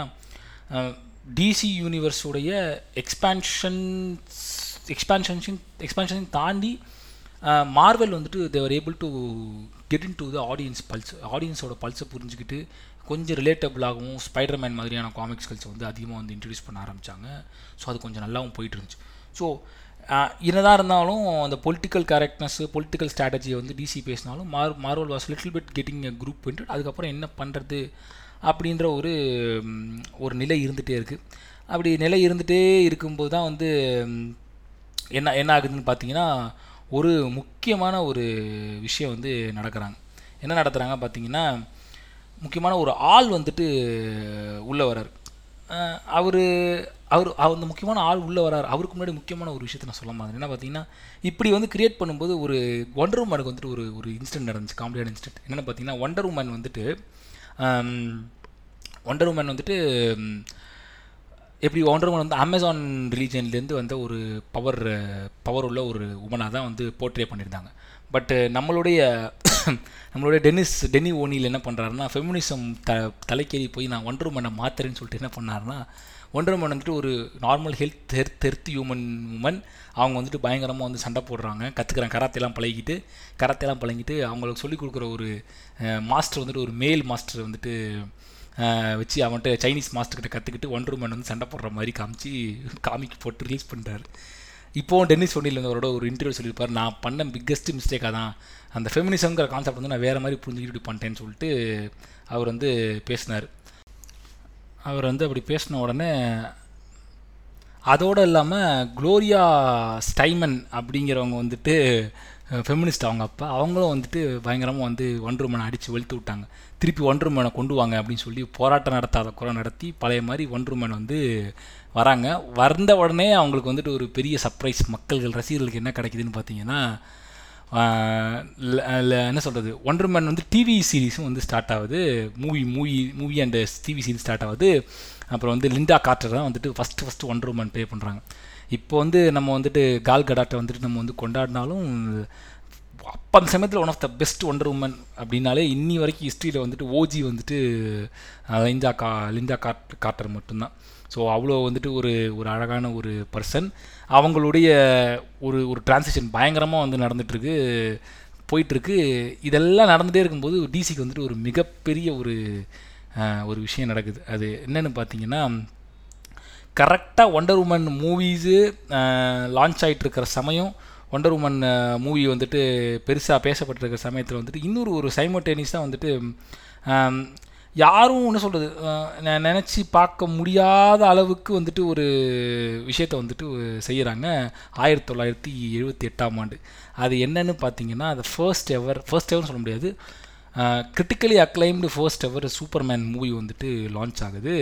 டிசி யூனிவர்ஸுடைய எக்ஸ்பேன்ஷன்ஸ் எக்ஸ்பேன்ஷன்ஷன் எக்ஸ்பேன்ஷன் தாண்டி மார்வல் வந்துட்டு they're able to get into the audience pulse ஆடியன்ஸோட பல்ஸை புரிஞ்சுக்கிட்டு கொஞ்சம் ரிலேட்டபிளாகவும் ஸ்பைடர்மேன் மாதிரியான காமிக்ஸ்கள்ஸை வந்து அதிகமாக வந்து இன்ட்ரடியூஸ் பண்ண ஆரம்பித்தாங்க ஸோ அது கொஞ்சம் நல்லாவும் போயிட்டு இருந்துச்சு. ஸோ என்னதான் இருந்தாலும் அந்த பொலிட்டிக்கல் கரெக்ட்னஸ் பொலிட்டிக்கல் ஸ்ட்ராட்டஜியை வந்து டிசி பேசினாலும் மார் Marvel was little bit getting a group பண்ணிட்டு அதுக்கப்புறம் என்ன பண்ணுறது அப்படின்ற ஒரு ஒரு நிலை இருந்துகிட்டே இருக்குது அப்படி நிலை இருந்துகிட்டே இருக்கும்போது தான் வந்து என்ன என்ன ஆகுதுன்னு பார்த்தீங்கன்னா ஒரு முக்கியமான ஒரு விஷயம் வந்து நடக்கிறாங்க. என்ன நடத்துகிறாங்க பார்த்தீங்கன்னா முக்கியமான ஒரு ஆள் வந்துட்டு உள்ளே வரார் அவர் அவர் அந்த முக்கியமான ஆள் உள்ளே வரார். அவருக்கு முன்னாடி முக்கியமான ஒரு விஷயத்தை நான் சொல்ல மாதிரி என்ன பார்த்தீங்கன்னா இப்படி வந்து கிரியேட் பண்ணும்போது ஒரு ஒண்டர் உமனுக்கு வந்துட்டு ஒரு ஒரு இன்சிடென்ட் நடந்துச்சு காமெடியான இன்சிடென்ட் என்னென்னு பார்த்தீங்கன்னா ஒண்டர் உமன் வந்துட்டு ஒண்டர் உமன் வந்துட்டு எப்படி ஒண்டர் உமன் வந்து அமேசான் ரிலீஜன்லேருந்து வந்த ஒரு பவர் பவர் உள்ள ஒரு உமனாக தான் வந்து போர்ட்ரே பண்ணியிருந்தாங்க. பட்டு uh, நம்மளுடைய நம்மளுடைய டென்னிஸ் டென்னி ஓனியில் என்ன பண்ணுறாருன்னா ஃபெமினிசம் த தலைக்கேறி போய் நான் ஒண்டர் உமனை மாத்திரன்னு சொல்லிட்டு என்ன பண்ணாருன்னா ஒண்டர் உமன் வந்துட்டு ஒரு நார்மல் ஹெல்த் ஹெர்த் ஹெர்த் ஹியூமன் உமன் அவங்க வந்துட்டு பயங்கரமாக வந்து சண்டை போடுறாங்க கற்றுக்குறாங்க கராத்தேலாம் பழகிட்டு கராத்தேலாம் பழகிட்டு அவங்களுக்கு சொல்லிக் கொடுக்குற ஒரு மாஸ்டர் வந்துட்டு ஒரு மேல் மாஸ்டர் வந்துட்டு வச்சு அவன்கிட்ட சைனீஸ் மாஸ்டர்கிட்ட கற்றுக்கிட்டு ஒண்டர் உமன் வந்து சண்டை போடுற மாதிரி காமிச்சு காமிக் போட்டு ரிலீஸ் பண்ணுறாரு இப்போவும் டென்னிஸ் ஒன்னில் அவரோட ஒரு இன்டர்வியூ சொல்லியிருப்பார். நான் பண்ண பிக்கஸ்ட் மிஸ்டேக்காக தான் அந்த ஃபெமினிசம்ங்கிற கான்செப்ட் வந்து நான் வேறு மாதிரி புரிஞ்சுக்கிட்டு இப்படி பண்ணிட்டேன்னு சொல்லிட்டு அவர் வந்து பேசினார். அவர் வந்து அப்படி பேசின உடனே அதோடு இல்லாமல் குளோரியா ஸ்டைமன் அப்படிங்கிறவங்க வந்துட்டு ஃபெமினிஸ்ட் அவங்க அப்பா அவங்களும் வந்துட்டு பயங்கரமாக வந்து ஒன்றுமனை அடித்து வெளுத்து விட்டாங்க. திருப்பி ஒன்றுமனை கொண்டு வாங்க அப்படின்னு சொல்லி போராட்டம் நடத்தாத குறை நடத்தி பழைய மாதிரி ஒன்றுமன் வந்து வராங்க. வந்த உடனே அவங்களுக்கு வந்துட்டு ஒரு பெரிய சர்ப்ரைஸ் மக்கள்கள் ரசிகர்களுக்கு என்ன கிடைக்குதுன்னு பார்த்தீங்கன்னா என்ன சொல்கிறது ஒண்டர்மேன் வந்து டிவி சீரிஸும் வந்து ஸ்டார்ட் ஆகுது. Movie movie movie and TV series start ஆகுது. அப்புறம் வந்து லிண்டா கார்ட்டர் தான் வந்துட்டு ஃபஸ்ட்டு ஃபஸ்ட்டு ஒண்டர்மேன் ப்ளே பண்ணுறாங்க இப்போ வந்து நம்ம வந்துட்டு கால் கடாட்டை வந்துட்டு நம்ம வந்து கொண்டாடினாலும் அப்போ அந்த சமயத்தில் one of the best wonder woman அப்படின்னாலே இன்னி வரைக்கும் ஹிஸ்ட்ரியில் வந்துட்டு ஓஜி வந்துட்டு அஹ், லிண்டா கா லிண்டா காட் காட்டர் மட்டும்தான். ஸோ அவ்வளோ வந்துட்டு ஒரு ஒரு அழகான ஒரு பர்சன் அவங்களுடைய ஒரு ஒரு டிரான்சேக்ஷன் பயங்கரமாக வந்து நடந்துகிட்ருக்கு போயிட்டுருக்கு. இதெல்லாம் நடந்துகிட்டே இருக்கும்போது டிசிக்கு வந்துட்டு ஒரு மிகப்பெரிய ஒரு ஒரு விஷயம் நடக்குது. அது என்னென்னு பார்த்தீங்கன்னா கரெக்டாக ஒண்டர் உமன் மூவிஸு லான்ச் ஆகிட்டு இருக்கிற சமயம் ஒண்டர் உமன் மூவி வந்துட்டு பெருசாக பேசப்பட்டிருக்கிற சமயத்தில் வந்துட்டு இன்னொரு ஒரு சைமோட்டேனியஸாக வந்துட்டு யாரும் என்ன சொல்கிறது நினச்சி பார்க்க முடியாத அளவுக்கு வந்துட்டு ஒரு விஷயத்தை வந்துட்டு செய்கிறாங்க ஆயிரத்தி தொள்ளாயிரத்தி எழுபத்தி எட்டாம் ஆண்டு. அது என்னன்னு பார்த்தீங்கன்னா அது ஃபர்ஸ்ட் எவர் ஃபர்ஸ்ட் எவர்னு சொல்ல முடியாது. Critically acclaimed first ever superman movie வந்துட்டு லான்ச் ஆகுது.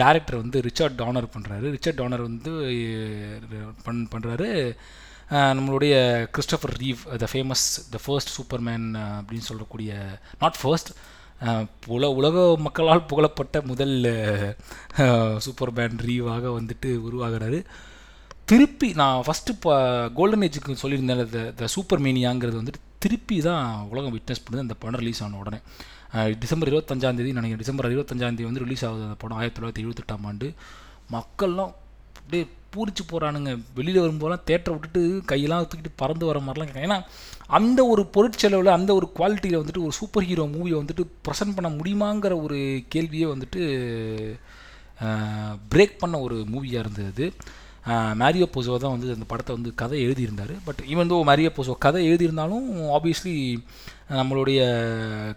டேரக்டர் வந்து ரிச்சர்ட் டானர் பண்ணுறாரு ரிச்சர்ட் டானர் வந்து பண் பண்ணுறாரு நம்மளுடைய Christopher Reeve the famous the first superman அப்படின்னு சொல்லக்கூடிய நாட் ஃபர்ஸ்ட் உல உலக மக்களால் புகழப்பட்ட முதல் சூப்பர் பேண்ட் ரீவாக வந்துட்டு உருவாகிறாரு. திருப்பி நான் ஃபஸ்ட்டு இப்போ கோல்டன் ஏஜுக்கு சொல்லியிருந்தேன் த த சூப்பர் மீனியாங்கிறது வந்துட்டு திருப்பி தான் உலகம் விட்னஸ் பண்ணுது. அந்த படம் ரிலீஸ் ஆன உடனே. டிசம்பர் இருபத்தஞ்சாந்தேதி நினைக்கிறேன். டிசம்பர் இருபத்தஞ்சாந்தேதி வந்து ரிலீஸ் ஆகுது அந்த படம். ஆயிரத்தி தொள்ளாயிரத்தி எழுபத்தெட்டாம் ஆண்டு. மக்கள்லாம் அப்படியே பூரிச்சு போகிறானுங்க வெளியில் வரும்போதெல்லாம் தேட்டரை விட்டுட்டு கையெல்லாம் தூக்கிட்டு பறந்து வர மாதிரிலாம் ஏன்னா அந்த ஒரு பொருட்செலவில் அந்த ஒரு குவாலிட்டியில் வந்துட்டு ஒரு சூப்பர் ஹீரோ மூவியை வந்துட்டு ப்ரெசென்ட் பண்ண முடியுமாங்கிற ஒரு கேள்வியே வந்துட்டு பிரேக் பண்ண ஒரு மூவியாக இருந்தது. மேரியோ போசோ தான் வந்து அந்த படத்தை வந்து கதை எழுதியிருந்தார். But even though Mario Puzo கதை எழுதியிருந்தாலும் ஆப்வியஸ்லி நம்மளுடைய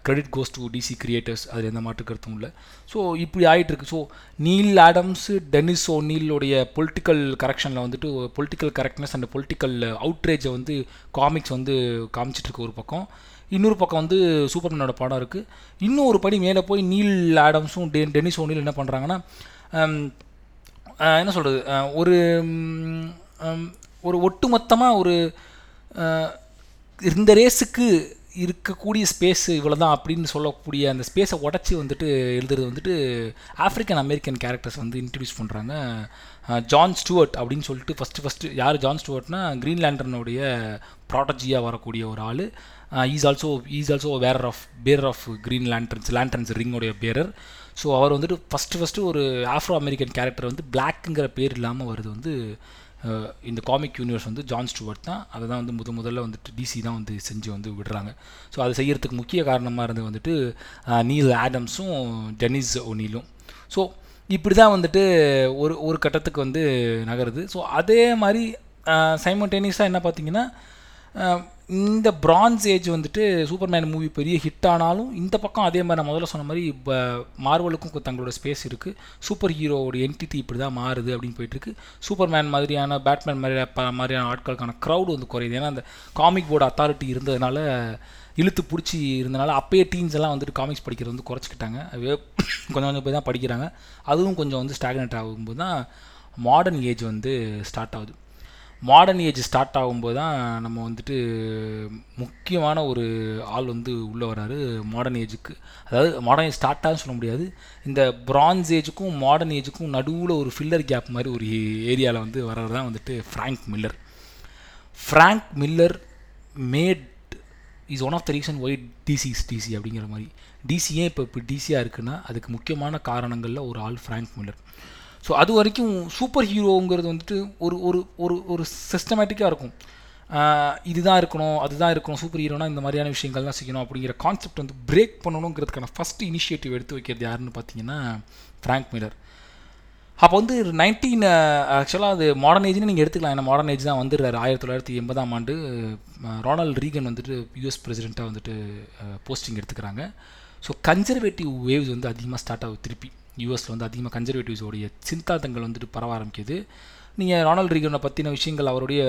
credit goes to DC creators அது எந்த மாற்று கருத்தும் இல்லை. ஸோ இப்படி ஆகிட்டுருக்கு ஸோ நீல் ஆடம்ஸு டெனிஸ் ஓ நீலோடைய பொலிட்டிக்கல் கரெக்ஷனில் வந்துட்டு பொலிட்டிக்கல் கரெக்ட்னஸ் அண்ட் பொலிட்டிக்கல் அவுட்ரேஜை வந்து காமிக்ஸ் வந்து காமிச்சிட்ருக்கு ஒரு பக்கம். இன்னொரு பக்கம் வந்து சூப்பர்மேனோட படம் இருக்குது இன்னும் ஒரு படி மேலே போய் நீல் ஆடம்ஸும் டெ டெனிஸ் ஓனில் என்ன பண்ணுறாங்கன்னா என்ன சொல்கிறது ஒரு ஒரு ஒட்டுமொத்தமாக ஒரு இந்த ரேஸுக்கு இருக்கக்கூடிய ஸ்பேஸ் இவ்வளோ தான் அப்படின்னு சொல்லக்கூடிய அந்த ஸ்பேஸை உடச்சி வந்துட்டு எழுதுறது வந்துட்டு ஆஃப்ரிக்கன் அமெரிக்கன் கேரக்டர்ஸ் வந்து இன்ட்ரடியூஸ் பண்ணுறாங்க ஜான் ஸ்டூவர்ட் அப்படின்னு சொல்லிட்டு ஃபஸ்ட்டு ஃபஸ்ட்டு யார் ஜான் ஸ்டூவர்ட்னா க்ரீன்லேண்டனுடைய ப்ராட்டஜியாக வரக்கூடிய ஒரு ஆள். Is also is also wearer of bearer of Green Lanterns Lanterns ரிங்கோடைய bearer so அவர் வந்துட்டு ஃபஸ்ட்டு ஃபஸ்ட்டு ஒரு ஆஃப்ரோ அமெரிக்கன் கேரக்டர் வந்து பிளாக்குங்கிற பேர் இல்லாமல் வருது வந்து இந்த காமிக் யூனிவர்ஸ் வந்து ஜான் ஸ்டூவர்ட் தான். அதை தான் வந்து முத முதல்ல வந்துட்டு டிசி தான் வந்து செஞ்சு வந்து விடுறாங்க. ஸோ அதை செய்கிறதுக்கு முக்கிய காரணமாக இருந்தது வந்துட்டு நீல் ஆடம்ஸும் டெனிஸ் ஒனிலும் ஸோ இப்படி தான் வந்துட்டு ஒரு ஒரு கட்டத்துக்கு வந்து நகருது. ஸோ அதே மாதிரி சைமல்டேனியஸாக என்ன பார்த்தீங்கன்னா இந்த பிரான்ஸ் ஏஜ் வந்துட்டு சூப்பர்மேன் மூவி பெரிய ஹிட் ஆனாலும் இந்த பக்கம் அதே மாதிரி நான் முதல்ல சொன்ன மாதிரி இப்போ மார்வலுக்கும் தங்களோட ஸ்பேஸ் இருக்குது சூப்பர் ஹீரோவோட என்டிட்டி இப்படி தான் மாறுது அப்படின்னு போயிட்டுருக்கு சூப்பர்மேன் மாதிரியான பேட்மேன் மாதிரி ப- மாதிரியான ஆட்களுக்கான க்ரௌட் வந்து குறையுது. ஏன்னா அந்த காமிக் போர்டு அத்தாரிட்டி இருந்ததுனால இழுத்து பிடிச்சி இருந்தனால அப்பயே டீன்ஸ் எல்லாம் வந்துட்டு காமிக்ஸ் படிக்கிறது வந்து குறைச்சிக்கிட்டாங்க. அது கொஞ்சம் கொஞ்சம் போய் தான் படிக்கிறாங்க. அதுவும் கொஞ்சம் வந்து ஸ்டாக்னேட் ஆகும்போது தான் மாடர்ன் ஏஜ் வந்து ஸ்டார்ட் ஆகுது. மாடர்ன் ஏஜ் ஸ்டார்ட் ஆகும்போது தான் நம்ம வந்துட்டு முக்கியமான ஒரு ஆள் வந்து உள்ளே வராரு மாடர்ன் ஏஜுக்கு அதாவது மாடர்ன் ஏஜ் ஸ்டார்ட் ஆகுன்னு சொல்ல முடியாது. இந்த பிரான்ஸ் ஏஜுக்கும் மாடர்ன் ஏஜுக்கும் நடுவில் ஒரு ஃபில்லர் கேப் மாதிரி ஒரு ஏரியாவில் வந்து வர்றது தான் வந்துட்டு Frank Miller Frank Miller made is one of the reason why DC's DC அப்படிங்கிற மாதிரி. டிசி ஏன் இப்போ இப்போ டிசியாக இருக்குன்னா அதுக்கு முக்கியமான காரணங்களில் ஒரு ஆள் ஃப்ராங்க் மில்லர் ஸோ அது வரைக்கும் சூப்பர் ஹீரோங்கிறது வந்துட்டு ஒரு ஒரு ஒரு ஒரு சிஸ்டமேட்டிக்காக இருக்கும். இதுதான் இருக்கணும் அதுதான் இருக்கணும் சூப்பர் ஹீரோனா இந்த மாதிரியான விஷயங்கள் தான் செய்யணும் அப்படிங்கிற கான்செப்ட் வந்து பிரேக் பண்ணணுங்கிறதுக்கான ஃபஸ்ட் இனிஷியேட்டிவ் எடுத்து வைக்கிறது யாருன்னு பார்த்தீங்கன்னா ஃப்ராங்க் மில்லர் அப்போ வந்து நைன்டீன் ஆக்சுவலாக அது மாடர்ன் ஏஜ்னு நீங்கள் எடுத்துக்கலாம். ஏன்னா மாடர்ன் ஏஜ் தான் வந்துடுறாரு ஆயிரத்தி தொள்ளாயிரத்தி எண்பதாம் ஆண்டு. ரொனால்ட் ரீகன் வந்துட்டு யூஎஸ் பிரசிடெண்ட்டாக வந்துட்டு போஸ்டிங் எடுத்துக்கிறாங்க. ஸோ கன்சர்வேட்டிவ் வேவ்ஸ் வந்து அதிகமாக ஸ்டார்ட் ஆகுது திருப்பி. யூஎஸில் வந்து அதிகமாக கன்சர்வேட்டிவ்ஸோடைய சிந்தாந்தங்கள் வந்துட்டு பரவ ஆரம்பிக்குது. நீங்கள் ரொனால்ட் ரீகனை பற்றின விஷயங்கள் அவருடைய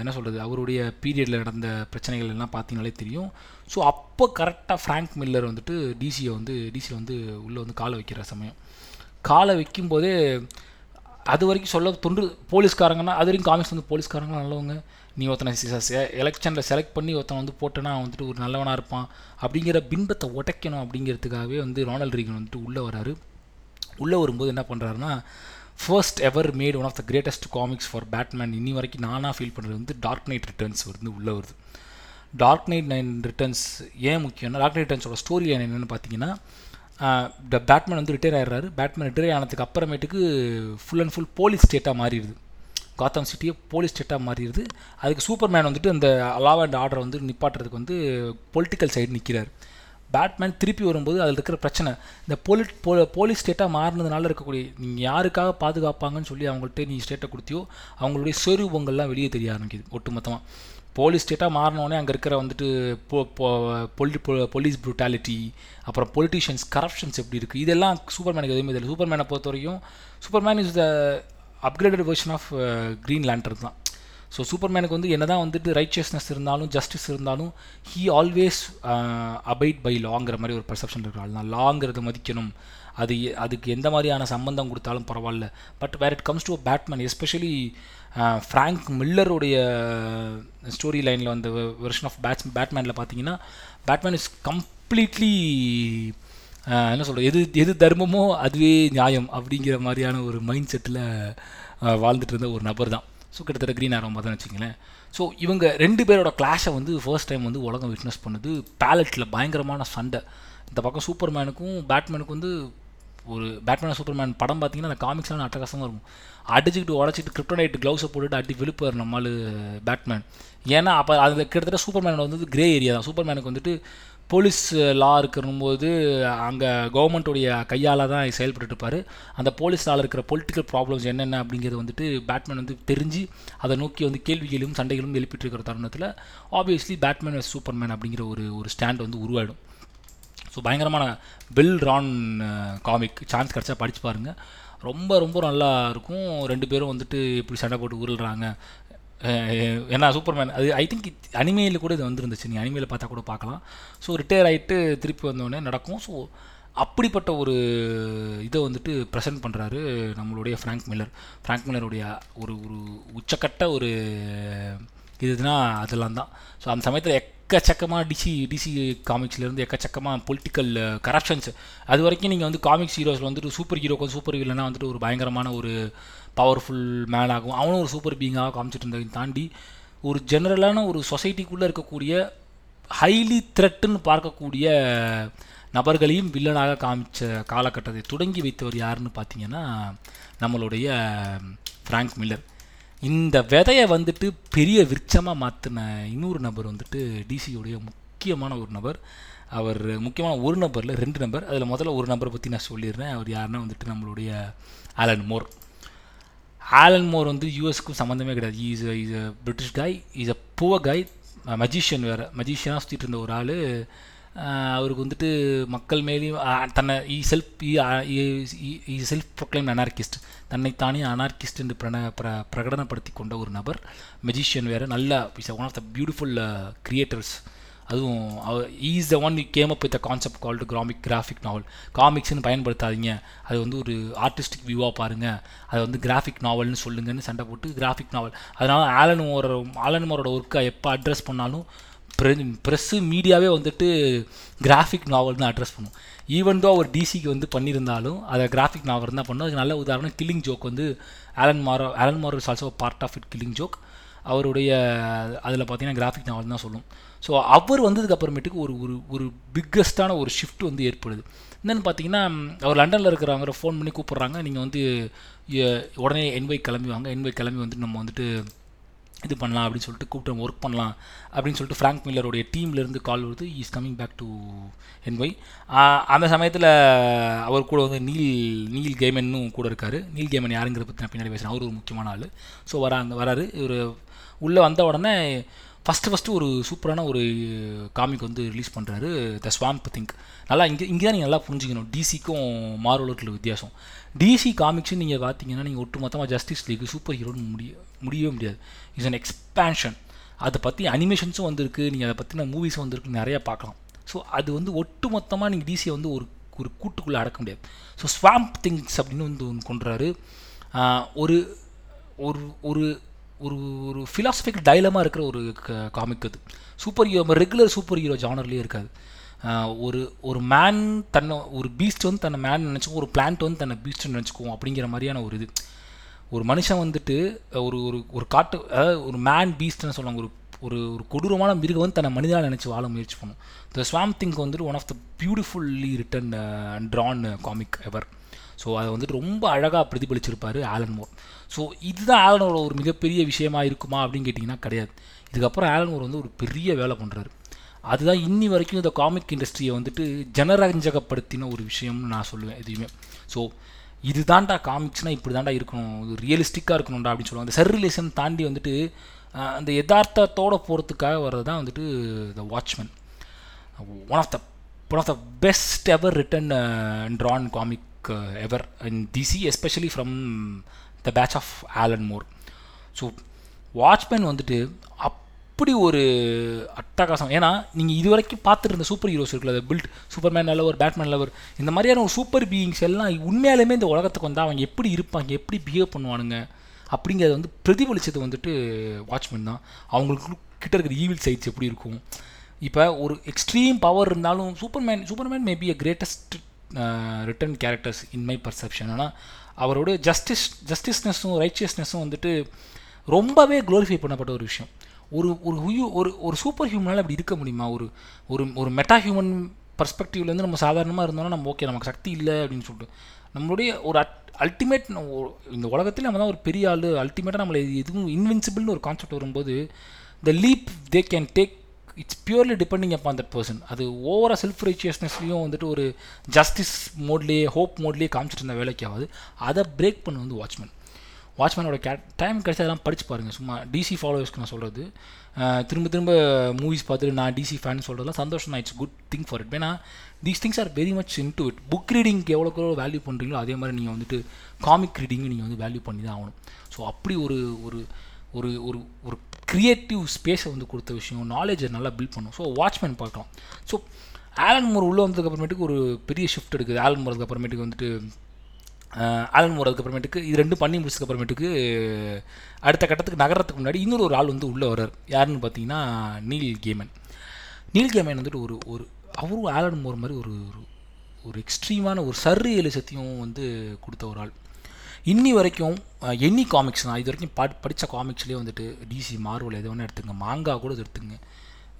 என்ன சொல்கிறது அவருடைய பீரியடில் நடந்த பிரச்சனைகள் எல்லாம் பார்த்தீங்கனாலே தெரியும். ஸோ அப்போ கரெக்டாக ஃப்ராங்க் மில்லர் வந்துட்டு டிசியை வந்து டிசியில் வந்து உள்ளே வந்து காலை வைக்கிற சமயம். காலை வைக்கும்போதே அது வரைக்கும் சொல்ல தொன்று போலீஸ்காரங்கன்னா அது வரைக்கும் காமிக்ஸ் வந்து போலீஸ்காரங்களாம் நல்லவங்க. நீ ஒருத்தனை எலெக்ஷனில் செலக்ட் பண்ணி ஒருத்தன் வந்து போட்டேன்னா அவன் வந்துட்டு ஒரு நல்லவனாக இருப்பான். அப்படிங்கிற பின்பத்தை உடைக்கணும் அப்படிங்கிறதுக்காகவே வந்து ரொனால்ட் ரீகன் வந்துட்டு உள்ளே வராரு. உள்ளே வரும்போது என்ன பண்ணுறாருன்னா first ever made one of the greatest comics for batman இன்னி வரைக்கும் நானாக ஃபீல் பண்ணுறது வந்து டார்க் நைட் ரிட்டர்ன்ஸ் வந்து உள்ளே வருது. டார்க் நைட் நைன் ரிட்டர்ன்ஸ் ஏன் முக்கியம்னா டார்க் நைட் ரிட்டர்ன்ஸோட ஸ்டோரி லைன் என்னென்னு பார்த்தீங்கன்னா பேட்மேன் வந்து ரிட்டையர் ஆயிடுறாரு. பேட்மேன் ரிட்டையர் ஆனதுக்கு அப்புறமேட்டுக்கு ஃபுல் அண்ட் ஃபுல் போலீஸ் ஸ்டேட்டாக மாறிடுது. காத்தம் சிட்டியே போலீஸ் ஸ்டேட்டாக மாறிடுது. அதுக்கு சூப்பர்மேன் வந்துட்டு அந்த அலாவ் அண்ட் ஆர்டரை வந்து நிப்பாட்டுறதுக்கு வந்து பொலிட்டிக்கல் சைடு நிற்கிறார் பேட்மேன் திருப்பி வரும்போது அதில் இருக்கிற பிரச்சனை. இந்த போலி போ போலீஸ் ஸ்டேட்டாக மாறினதுனால இருக்கக்கூடிய நீங்கள் யாருக்காக பாதுகாப்பாங்கன்னு சொல்லி அவங்கள்ட்ட நீ ஸ்டேட்டை கொடுத்தியோ அவங்களுடைய சொரூபங்கள்லாம் வெளியே தெரிய ஆரம்பிக்குது ஒட்டுமொத்தமாக போலீஸ் ஸ்டேட்டாக மாறினோடனே அங்கே இருக்கிற வந்துட்டு பொலி போலீஸ் ப்ரூட்டாலிட்டி அப்புறம் பொலிட்டிஷியன்ஸ் கரப்ஷன்ஸ் எப்படி இருக்குது இதெல்லாம் சூப்பர்மேனுக்கு எதுவுமே தெரியல. சூப்பர்மேனை பொறுத்த வரைக்கும் superman is the upgraded version of green lantern தான். ஸோ சூப்பர்மேனுக்கு வந்து என்ன தான் வந்துட்டு ரைச்சியஸ்னஸ் இருந்தாலும் ஜஸ்டிஸ் இருந்தாலும் ஹீ ஆல்வேஸ் அபைட் பை லாங்கிற மாதிரி ஒரு பர்செப்ஷன் இருக்கிறாள் ஆள். தான் லாங்கிறத மதிக்கணும். அது அதுக்கு எந்த மாதிரியான சம்பந்தம் கொடுத்தாலும் பரவாயில்ல. But where it comes to batman especially Frank மில்லருடைய story லைனில் வந்த வெர்ஷன் ஆஃப் பேட்ஸ் பேட்மேனில் பார்த்தீங்கன்னா பேட்மேன் இஸ் கம்ப்ளீட்லி என்ன சொல்கிறது எது எது தர்மமோ அதுவே நியாயம் அப்படிங்கிற மாதிரியான ஒரு மைண்ட் செட்டில் uh, வாழ்ந்துட்டு இருந்த ஒரு நபர் தான் ஸோ கிட்டத்தட்ட க்ரீன் ஆரோ தான் வச்சுங்களேன் ஸோ இவங்க ரெண்டு பேரோட கிளாஷை வந்து ஃபர்ஸ்ட் டைம் வந்து உலகம் விட்னஸ் பண்ணுது. பேலட்டில் பயங்கரமான சண்டை. இந்த பக்கம் சூப்பர்மேனுக்கும் பேட்மேனுக்கும் வந்து ஒரு பேட்மேன் சூப்பர்மேன் படம் பார்த்தீங்கன்னா அந்த காமிக்ஸ்லாம் அட்டகாசமாக இருக்கும். அடிச்சுக்கிட்டு உடச்சிட்டு கிரிப்டோனைட் க்ளவுஸை போட்டுட்டு அடி விழுப்பார் நம்மளால் பேட்மேன் ஏன்னா அப்போ அதில் கிட்டத்தட்ட சூப்பர்மேனோட வந்து கிரே ஏரியா தான். சூப்பர்மேனுக்கு வந்துட்டு போலீஸ் லா இருக்கும்போது அங்கே கவர்மெண்ட்டுடைய கையால் தான் செயல்பட்டு இருப்பார். அந்த போலீஸ் லாவில் இருக்கிற பொலிட்டிக்கல் ப்ராப்ளம்ஸ் என்னென்ன அப்படிங்கிறது வந்துட்டு பேட்மேன் வந்து தெரிஞ்சு அதை நோக்கி வந்து கேள்விகளும் சண்டைகளும் எழுப்பிட்டு இருக்கிற தருணத்தில் ஆப்வியஸ்லி பேட்மேன் வஸ் சூப்பர்மேன் அப்படிங்கிற ஒரு ஒரு ஸ்டாண்ட் வந்து உருவாயிடும். ஸோ பயங்கரமான வெல் ரான் காமிக் சான்ஸ் கிடச்சா படித்து பாருங்கள் ரொம்ப ரொம்ப நல்லா இருக்கும். ரெண்டு பேரும் வந்துட்டு இப்படி சண்டை போட்டு உருள்றாங்க. ஏன்னா சூப்பர்மேன் அது ஐ திங்க் அனிமையில் கூட இது வந்துருந்துச்சு. நீங்கள் அனிமையில் பார்த்தா கூட பார்க்கலாம். ஸோ ரிட்டையர் ஆகிட்டு திருப்பி வந்தோடனே நடக்கும். ஸோ அப்படிப்பட்ட ஒரு இதை வந்துட்டு ப்ரெசென்ட் பண்ணுறாரு நம்மளுடைய ஃப்ராங்க் மில்லர் ஃப்ராங்க் மில்லருடைய ஒரு ஒரு உச்சக்கட்ட ஒரு இதுனா அதெல்லாம் தான். ஸோ அந்த சமயத்தில் எக்கச்சக்கமாக டிசி டிசி காமிக்ஸ்லேருந்து எக்கச்சக்கமாக பொலிட்டிக்கல் கரப்ஷன்ஸ் அது வரைக்கும் நீங்கள் வந்து காமிக்ஸ் ஹீரோஸில் வந்துட்டு சூப்பர் ஹீரோக்கு சூப்பர் வில்லனா வந்துட்டு ஒரு பயங்கரமான ஒரு பவர்ஃபுல் மேனாகவும் அவனும் ஒரு சூப்பர் பீங்காக காமிச்சிட்டு இருந்ததை தாண்டி ஒரு ஜெனரலான ஒரு சொசைட்டிக்குள்ளே இருக்கக்கூடிய ஹைலி த்ரெட்டுன்னு பார்க்கக்கூடிய நபர்களையும் வில்லனாக காமிச்ச காலகட்டத்தை தொடங்கி வைத்தவர் யாருன்னு பார்த்தீங்கன்னா நம்மளுடைய ஃப்ராங்க் மில்லர் இந்த விதையை வந்துட்டு பெரிய விருட்சமாக மாற்றின இன்னொரு நபர் வந்துட்டு டிசியோடைய முக்கியமான ஒரு நபர். அவர் முக்கியமான ஒரு நபரில் ரெண்டு நபர். அதில் முதல்ல ஒரு நபரை பற்றி நான் சொல்லிடுறேன். அவர் யாருன்னா வந்துட்டு நம்மளுடைய ஆலன் மோர் ஆலன் மோர் வந்து யூஎஸ்க்கும் சம்மந்தமே கிடையாது. Is is a British guy is a poor guy magician வேறு. மஜிஷியனாக சுற்றிட்டு இருந்த ஒரு ஆள். அவருக்கு வந்துட்டு மக்கள் மேலேயும் தன்னை இ செல்ஃப் இ செல்ஃப் ப்ரொக்ளைம் அனார்கிஸ்ட் தன்னைத்தானே அனார்கிஸ்ட் என்று பிரண பிர பிரகடனப்படுத்தி கொண்ட ஒரு நபர். மெஜிஷியன் வேறு. நல்ல is one of the beautiful creators அதுவும் is the one came up with the concept called graphic graphic novel காமிக்ஸ்னு பயன்படுத்தாதீங்க. அது வந்து ஒரு ஆர்டிஸ்டிக் வியூவாக பாருங்கள் அதை வந்து கிராஃபிக் நாவல்னு சொல்லுங்கன்னு சண்டை போட்டு கிராஃபிக் நாவல் அதனால் ஆலன் மோரோட ஆலன் மோரோட ஒர்க்கை எப்போ அட்ரஸ் பண்ணாலும் ப்ரெஸ்ஸு மீடியாவே வந்துட்டு கிராஃபிக் நாவல் தான் அட்ரஸ் பண்ணும். ஈவன் தோ அவர் டிசிக்கு வந்து பண்ணியிருந்தாலும் அதை கிராஃபிக் நாவல் தான் பண்ணும். அதுக்கு நல்ல உதாரணம் கில்லிங் ஜோக் வந்து Alan Moore Alan Moore is also part of it killing joke அவருடைய அதில் பார்த்தீங்கன்னா கிராஃபிக் நாவல் தான் சொல்லும். ஸோ அவர் வந்ததுக்கு அப்புறமேட்டுக்கு ஒரு ஒரு ஒரு பிக்கஸ்டான ஒரு ஷிஃப்ட் வந்து ஏற்படுது. என்னென்னு பார்த்தீங்கன்னா அவர் லண்டனில் இருக்கிறவங்க ஃபோன் பண்ணி கூப்பிட்றாங்க. நீங்கள் வந்து உடனே என்வை கிளம்பி வாங்க. என்வை கிளம்பி வந்துட்டு நம்ம வந்துட்டு இது பண்ணலாம் அப்படின்னு சொல்லிட்டு கூப்பிட்டு ஒர்க் பண்ணலாம் அப்படின்னு சொல்லிட்டு ஃப்ராங்க் மில்லருடைய டீம்லேருந்து கால் வருது. Is coming back to NY அந்த சமயத்தில் அவர் கூட வந்து நீல் நீல் கேமன்னும் கூட இருக்கார். நீல் கேமன் யாருங்கிற பற்றி நான் பின்னாடி பேசுகிறேன் அவர் ஒரு முக்கியமான ஆள். ஸோ வராங்க வராரு. இவர் உள்ளே வந்த உடனே ஃபஸ்ட்டு ஃபஸ்ட்டு ஒரு சூப்பரான ஒரு காமிக் வந்து ரிலீஸ் பண்ணுறாரு த ஸ்வாம்ப் திங்க் நல்லா இங்கே இங்கே தான் நீங்கள் நல்லா புரிஞ்சுக்கணும். டிசிக்கும் மார்வலுக்குள்ள வித்தியாசம். டிசி காமிக்ஸ்னு நீங்கள் பார்த்தீங்கன்னா நீங்கள் ஒட்டு மொத்தமாக ஜஸ்டிஸ் லீக் சூப்பர் ஹீரோன்னு முடிய முடியவே முடியாது. இஸ் அன் எக்ஸ்பேன்ஷன் அதை பற்றி அனிமேஷன்ஸும் வந்திருக்கு. நீங்கள் அதை பற்றின மூவிஸும் வந்திருக்கு நிறையா பார்க்கலாம் ஸோ அது வந்து ஒட்டு மொத்தமாக நீங்கள் டிசியை வந்து ஒரு ஒரு கூட்டுக்குள்ளே அடக்க முடியாது. ஸோ ஸ்வாம்ப் திங்ஸ் அப்படின்னு வந்து ஒன்று கொண்டுறாரு. ஒரு ஒரு ஒரு ஒரு ஒரு ஃபிலாசபிக்கல் டைலமாக இருக்கிற ஒரு காமிக் அது. Super hero regular super hero ஜானர்லேயே இருக்காது. ஒரு ஒரு மேன் தன்னை ஒரு பீஸ்ட் வந்து தன்னை மேன் நினச்சிக்கும் ஒரு பிளான்ட் வந்து தன்னை பீஸ்ட்னு நினச்சிக்கும் அப்படிங்கிற மாதிரியான ஒரு இது. ஒரு மனுஷன் வந்துட்டு ஒரு ஒரு ஒரு காட்டு அதாவது ஒரு மேன் பீஸ்ட்னு சொல்லுவாங்க. ஒரு ஒரு ஒரு கொடூரமான மிருகம் வந்து தன்னை மனிதனாக நினச்சி வாழ முயற்சி பண்ணும். த ஸ்வாம் திங்க் வந்துட்டு one of the beautifully written and drawn comic ever so அதை வந்துட்டு ரொம்ப அழகாக பிரதிபலிச்சிருப்பார் ஆலன் மோர். ஸோ இதுதான் ஆலனோட ஒரு மிகப்பெரிய விஷயமா இருக்குமா அப்படின்னு கேட்டிங்கன்னா கிடையாது. இதுக்கப்புறம் ஆலனோர் வந்து ஒரு பெரிய வேலை பண்ணுறாரு அதுதான் இன்னி வரைக்கும் இந்த காமிக் இண்டஸ்ட்ரியை வந்துட்டு ஜனரஞ்சகப்படுத்தின ஒரு விஷயம்னு நான் சொல்லுவேன் எதுவுமே ஸோ இதுதான்டா காமிக்ஸ்னால் இப்படி தாண்டா இருக்கணும். இது ரியலிஸ்டிக்காக இருக்கணும்டா அப்படின்னு சொல்லுவாங்க. அந்த சர்ரிலேஷன் தாண்டி வந்துட்டு அந்த யதார்த்தத்தோடு போகிறதுக்காக வர்றது தான் வந்துட்டு the watchmen one of the one of the best ever written drawn comic ever in DC especially from the batch of Alan Moore so watchmen வந்துட்டு அப்படி ஒரு அட்டகாசம். ஏன்னா நீங்கள் இது வரைக்கும் பார்த்துட்டு இருந்த சூப்பர் ஹீரோஸ் இருக்குல்ல build superman lover batman lover இந்த மாதிரியான ஒரு சூப்பர் பீயிங்ஸ் எல்லாம் உண்மையாலுமே இந்த உலகத்துக்கு வந்தால் அவங்க எப்படி இருப்பாங்க எப்படி பிஹேவ் பண்ணுவானுங்க அப்படிங்கிறத வந்து பிரதிபலித்தது வந்துட்டு வாட்ச்மேன் தான். அவங்களுக்கு கிட்ட இருக்கிற ஈவில் சைட்ஸ் எப்படி இருக்கும்? இப்போ ஒரு எக்ஸ்ட்ரீம் பவர் இருந்தாலும் superman superman maybe a greatest written characters in my perception ஆனால் அவரோட ஜஸ்டிஸ் ஜஸ்டிஸ்னஸும் ரைச்சியஸ்னஸும் வந்துட்டு ரொம்பவே க்ளோரிஃபை பண்ணப்பட்ட ஒரு விஷயம். ஒரு ஒரு ஹியூ ஒரு ஒரு சூப்பர் ஹியூமனால் அப்படி இருக்க முடியுமா? ஒரு ஒரு ஒரு மெட்டா ஹியூமன் பர்ஸ்பெக்டிவ்லேருந்து நம்ம சாதாரணமாக இருந்தோம்னா நம்ம ஓகே நமக்கு சக்தி இல்லை அப்படின்னு சொல்லிட்டு. நம்மளுடைய ஒரு அட் அல்டிமேட் இந்த உலகத்தில் நம்ம தான் ஒரு பெரிய ஆள். அல்டிமேட்டாக நம்மளை எதுவும் இன்வின்சிபிள்னு ஒரு கான்செப்ட் வரும்போது the leap they can take it's purely depending upon that person அது ஓவராக செல்ஃப் ரைச்சியஸ்னஸ்லேயும் வந்துட்டு ஒரு ஜஸ்டிஸ் மோட்லேயே ஹோப் மோட்லேயே காமிச்சிட்டு இருந்த வேலைக்கு ஆகுது அதை பிரேக் பண்ண வந்து வாட்ச்மேன் வாட்ச்மேனோட கே டைம் கிடச்சி அதெல்லாம் படித்து பாருங்கள் சும்மா டிசி ஃபாலோவர்ஸ்க்கு நான் சொல்கிறது திரும்ப திரும்ப மூவிஸ் பார்த்துட்டு நான் டிசி ஃபேன் சொல்கிறதுலாம் சந்தோஷம். It's good thing for it ஏன்னா these things are very much in to it book ரீடிங்க்கு எவ்வளோக்கு எவ்வளோ வேல்யூ பண்ணுறீங்களோ அதே மாதிரி நீங்கள் வந்துட்டு காமிக் ரீடிங்கு நீங்கள் வந்து வேல்யூ பண்ணி தான் ஆகணும். ஸோ அப்படி ஒரு ஒரு ஒரு ஒரு ஒரு க்ரியேட்டிவ் ஸ்பேஸை வந்து கொடுத்த விஷயம். நாலேஜை நல்லா பில்ட் பண்ணும். ஸோ வாட்ச்மேன் பார்க்கலாம். ஸோ ஆலன் மோர் உள்ளே வந்ததுக்கப்புறமேட்டுக்கு ஒரு பெரிய ஷிஃப்ட் எடுக்குது. ஆலன் மோருக்கு அப்புறமேட்டுக்கு வந்துட்டு ஆலன் மோர் அதுக்கப்புறமேட்டுக்கு இது ரெண்டும் பண்ணி முடிச்சதுக்கப்புறமேட்டுக்கு அடுத்த கட்டத்துக்கு நகரத்துக்கு முன்னாடி இன்னொரு ஒரு ஆள் வந்து உள்ளே வர்றார். யாருன்னு பார்த்தீங்கன்னா நீல் கேமன் நீல் கேமன் வந்துட்டு ஒரு ஒரு அவரும் ஆலன் மோர் மாதிரி ஒரு ஒரு எக்ஸ்ட்ரீமான ஒரு சர்ரி எலிசத்தையும் வந்து கொடுத்த ஒரு ஆள். இன்னி வரைக்கும் எனி காமிக்ஸ் நான் இது வரைக்கும் படி படித்த காமிக்ஸ்லேயே வந்துட்டு டிசி மார்வல் எது ஒன்று எடுத்துங்க. மாங்கா கூட எடுத்துங்க.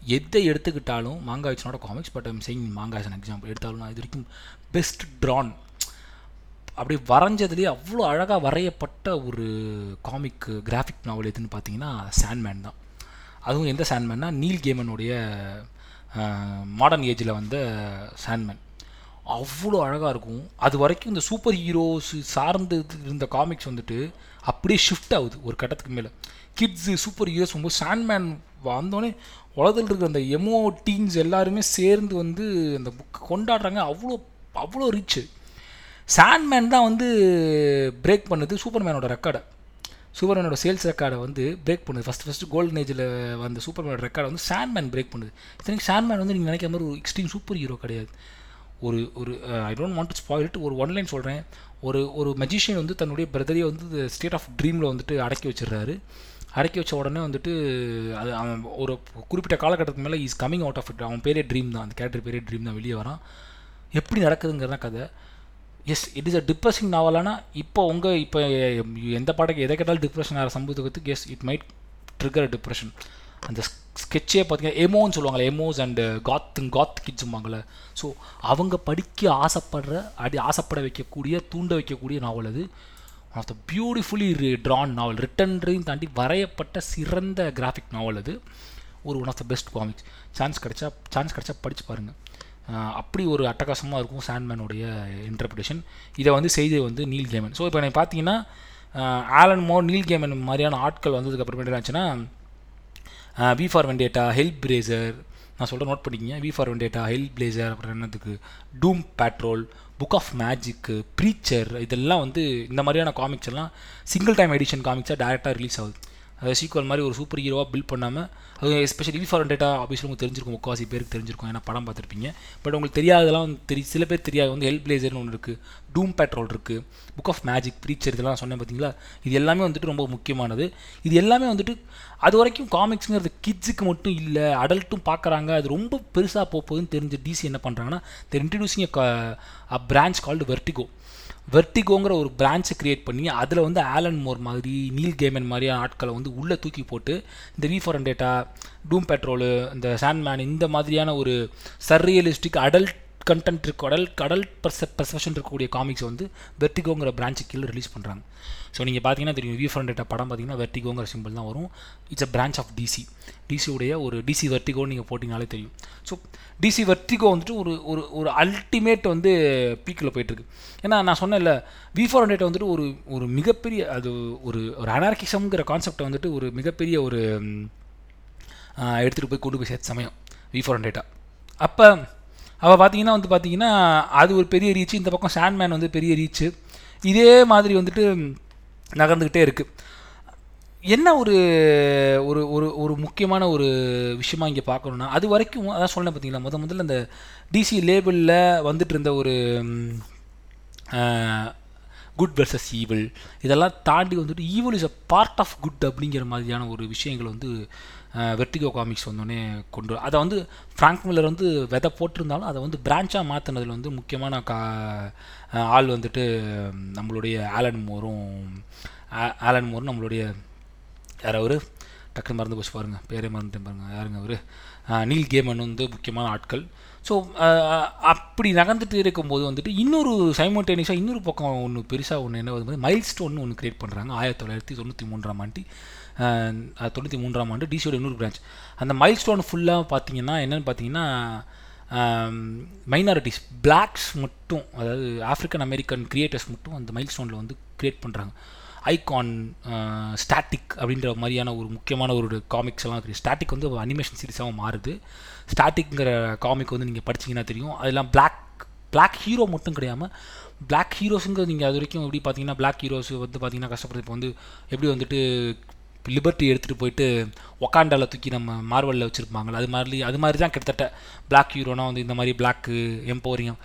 எதை எடுத்துக்கிட்டாலும் manga it's not comics but I'm saying manga is example எடுத்தாலும் நான் இது வரைக்கும் பெஸ்ட் ட்ரான் அப்படி வரைஞ்சதுலேயே அவ்வளோ அழகாக வரையப்பட்ட ஒரு காமிக் கிராஃபிக் நாவல் எதுன்னு பார்த்தீங்கன்னா சாண்ட்மேன் தான். அதுவும் எந்த சாண்ட்மேன்னா நீல் கேமனுடைய மாடர்ன் ஏஜில் வந்த சாண்ட்மேன் அவ்வளோ அழகாக இருக்கும். அது வரைக்கும் இந்த சூப்பர் ஹீரோஸ் சார்ந்து இருந்த காமிக்ஸ் வந்துட்டு அப்படியே ஷிஃப்ட் ஆகுது ஒரு கட்டத்துக்கு மேலே. கிட்ஸு சூப்பர் ஹீரோஸ் ரொம்ப சாண்ட்மேன் வந்தோடனே உலகத்தில் இருக்கிற அந்த எமோ டீன்ஸ் எல்லாருமே சேர்ந்து வந்து அந்த புக் கொண்டாடுறாங்க. அவ்வளோ அவ்வளோ ரிச்சு சாண்ட்மேன் தான் வந்து பிரேக் பண்ணுது சூப்பர்மேனோட ரெக்கார்டை சூப்பர்மேனோட சேல்ஸ் ரெக்கார்டை வந்து பிரேக் பண்ணுது. ஃபஸ்ட் ஃபஸ்ட்டு கோல்டன் ஏஜில் வந்த சூப்பர்மேனோட ரெக்கார்டை வந்து சாண்ட்மேன் பிரேக் பண்ணுது. இத்தனைக்கு சாண்ட்மேன் வந்து நீங்கள் நினைக்கிற மாதிரி ஒரு எக்ஸ்ட்ரீம் சூப்பர் ஹீரோ கிடையாது. ஒரு ஒரு I don't want to spoiled ஒரு ஒன்லைன் சொல்கிறேன் ஒரு ஒரு மெஜிஷியன் வந்து தன்னுடைய பிரதரையை வந்து ஸ்டேட் ஆஃப் ட்ரீமில் வந்துட்டு அடக்கி வச்சிடுறாரு. அடக்கி வச்ச உடனே வந்துட்டு அது அவன் ஒரு குறிப்பிட்ட காலகட்டத்துக்கு மேலே is coming out of it அவன் பேரே ட்ரீம் தான். அந்த கேரக்டர் பேரே ட்ரீம் தான். வெளியே வரான். எப்படி நடக்குதுங்கிறத கதை. Yes it is a depressing நாவலானா இப்போ உங்கள் இப்போ எந்த பாட்டுக்கு எதை கேட்டாலும் டிப்ரெஷன் ஆகிற சம்பவத்துக்கு yes it might trigger depression அந்த ஸ்கெட்சே பார்த்தீங்கன்னா எமோன்னு சொல்லுவாங்களே emos and goth uh, goth கிட்ஸும்பாங்கள ஸோ அவங்க படிக்க ஆசைப்படுற அடி ஆசைப்பட வைக்கக்கூடிய தூண்ட வைக்கக்கூடிய நாவல் அது. One of the beautifully drawn novel ரிட்டன்றையும் தாண்டி வரையப்பட்ட சிறந்த கிராஃபிக் நாவல் அது. ஒரு one of the best comics chance கிடைச்சா சான்ஸ் கிடச்சா படித்து பாருங்கள் அப்படி ஒரு அட்டகாசமாக இருக்கும் சாண்ட்மேனுடைய இன்டர்பிரேஷன் இதை வந்து செய்தது வந்து நீல் கேமன் ஸோ இப்போ எனக்கு பார்த்தீங்கன்னா ஆலன் மோர் நீல் கேமன் மாதிரியான ஆட்கள் வந்ததுக்கு அப்புறமேட்டு என்னாச்சுன்னா V for Vendetta Hellblazer நான் சொல்கிறேன் நோட் பண்ணிக்கிங்க. V for Vendetta Hellblazer அப்புறம் என்னதுக்கு? Doom patrol book of magic preacher இதெல்லாம் வந்து இந்த மாதிரியான காமிக்ஸ் எல்லாம் சிங்கிள் டைம் எடிஷன் காமிக்ஸாக டேரெக்டாக ரிலீஸ் ஆகுது. அது சீக்வல் மாதிரி ஒரு சூப்பர் ஹீரோவாக பில்ட் பண்ணாமல் அது எஸ்பெஷலி வி ஃபார் டேட்டா ஆஃபீஸில் உங்களுக்கு தெரிஞ்சிருக்கும் முக்காசி பேருக்கு தெரிஞ்சிருக்கும் ஏன்னா படம் பார்த்துருப்பீங்க. பட் உங்களுக்கு தெரியாததெல்லாம் தெரி சில பேர் தெரியாது வந்து ஹெல்ப் பிளேசர்னு ஒன்று இருக்குது டூம் பேட்ரோல் இருக்குது புக் ஆஃப் மேஜிக் ப்ரீச்சர் இதெல்லாம் சொன்னேன் பார்த்தீங்களா? இது எல்லாமே வந்துட்டு ரொம்ப முக்கியமானது. இது எல்லாமே வந்துட்டு அது வரைக்கும் காமிக்ஸுங்கிறது கிட்ஸுக்கு மட்டும் இல்லை அடல்ட்டும் பார்க்குறாங்க. அது ரொம்ப பெருசாக போகுதுன்னு தெரிஞ்ச டிசி என்ன பண்ணுறாங்கன்னா they're introducing a branch called Vertigo வெர்டிகோங்கிற ஒரு பிரான்ச்சை கிரியேட் பண்ணி அதில் வந்து ஆலன் மோர் மாதிரி நீல் கேமன் மாதிரியான ஆட்களை வந்து உள்ளே தூக்கி போட்டு இந்த V for data doom patrol இந்த சாண்ட்மேன் இந்த மாதிரியான ஒரு சர்ரியலிஸ்டிக் அடல்ட் கண்டென்ட் இருக்க. கடல் கடல் பர்ச பர்செப்ஷன் இருக்கக்கூடிய காமிக்ஸ் வந்து வெர்டிகோங்கிற பிரான்ச்சு கீழே ரிலீஸ் பண்ணுறாங்க ஸோ நீங்கள் பார்த்தீங்கன்னா தெரியும் வி ஃபார் படம் பார்த்தீங்கன்னா வெர்டிகோங்கிற சிம்பிள் தான் வரும். It's a branch of DC டிசியுடைய ஒரு டிசி வெர்டிகோன்னு நீங்கள் போட்டிங்கனாலே தெரியும். ஸோ டிசி வெர்டிகோ வந்துட்டு ஒரு ஒரு ஒரு அல்டிமேட் வந்து பீக்கில் போயிட்டுருக்கு ஏன்னா நான் சொன்னேன்ல வி ஃபோர் ஹண்ட்ரட் வந்துட்டு ஒரு ஒரு மிகப்பெரிய அது ஒரு ஒரு அனார்கிசம்ங்கிற கான்செப்டை வந்துட்டு ஒரு மிகப்பெரிய ஒரு எடுத்துகிட்டு போய் கொண்டு போய் சேர்த்த சமயம் வி ஃபோர் ஹண்ட்ரேட்டா அப்போ அவள் பார்த்தீங்கன்னா வந்து பார்த்தீங்கன்னா அது ஒரு பெரிய ரீச்சு இந்த பக்கம் சாண்ட்மேன் வந்து பெரிய ரீச்சு இதே மாதிரி வந்துட்டு நகர்ந்துக்கிட்டே இருக்குது என்ன ஒரு ஒரு ஒரு ஒரு முக்கியமான ஒரு விஷயமா இங்கே பார்க்கணுன்னா அது வரைக்கும் அதான் சொன்னேன் பார்த்தீங்களா முத முதல்ல அந்த டிசி லேபிளில் வந்துட்டு இருந்த ஒரு குட் வெர்சஸ் ஈவில் இதெல்லாம் தாண்டி வந்துட்டு evil is a part of good அப்படிங்கிற மாதிரியான ஒரு விஷயங்கள் வந்து வெர்டிகோ காமிக்ஸ் வந்தோடனே கொண்டு அதை வந்து ஃப்ராங்க் மில்லர் வந்து விதை போட்டிருந்தாலும் அதை வந்து பிரான்ச்சாக மாற்றினதில் வந்து முக்கியமான கா ஆள் வந்துட்டு நம்மளுடைய ஆலன் மோரும் ஆலன் மோரும் நம்மளுடைய யார் அவர்? டக்குன்னு மறந்து போச்சு பாருங்கள் பேரே மறந்துட்டேன் பாருங்கள் யாருங்க அவர்? நீல் கேமன் வந்து முக்கியமான ஆட்கள். ஸோ அப்படி நகர்ந்துட்டு இருக்கும்போது வந்துட்டு இன்னொரு சைமோட்டேனியஸாக இன்னொரு பக்கம் ஒன்று பெருசாக ஒன்று என்ன வந்து மைல் ஸ்டோன் ஒன்று கிரியேட் பண்ணுறாங்க ஆயிரத்தி தொள்ளாயிரத்தி தொண்ணூற்றி மூன்றாம் ஆண்டு. தொண்ணூற்றி மூன்றாம் ஆண்டு டிசியோட இன்னொரு பிரான்ச் அந்த மைல் ஸ்டோன் ஃபுல்லாக பார்த்தீங்கன்னா என்னென்னு பார்த்தீங்கன்னா மைனாரிட்டிஸ் பிளாக்ஸ் மட்டும் அதாவது ஆஃப்ரிக்கன் அமெரிக்கன் கிரியேட்டர்ஸ் மட்டும் அந்த மைல் ஸ்டோனில் வந்து க்ரியேட் பண்ணுறாங்க ஐகான் ஸ்டாட்டிக் அப்படின்ற மாதிரியான ஒரு முக்கியமான ஒரு காமிக்ஸ் எல்லாம் இருக்குது. ஸ்டாட்டிக் வந்து அனிமேஷன் சீரிஸாகவும் மாறுது. ஸ்டாட்டிக்ங்கிற காமிக் வந்து நீங்கள் படிச்சிங்கன்னா தெரியும். அதெல்லாம் பிளாக் பிளாக் ஹீரோ மட்டும் கிடையாமல் பிளாக் ஹீரோஸுங்கிறது நீங்கள் அது வரைக்கும் எப்படி பார்த்தீங்கன்னா பிளாக் ஹீரோஸ் வந்து பார்த்தீங்கன்னா கஷ்டப்படுறது. இப்போ வந்து எப்படி வந்துட்டு லிபர்ட்டி எடுத்துகிட்டு போயிட்டு ஒக்காண்டாவில் தூக்கி நம்ம மார்வலில் வச்சுருப்பாங்களே அது மாதிரி அது மாதிரி தான் கிட்டத்தட்ட பிளாக் ஹீரோனா வந்து இந்த மாதிரி பிளாக்கு எம்போரியம்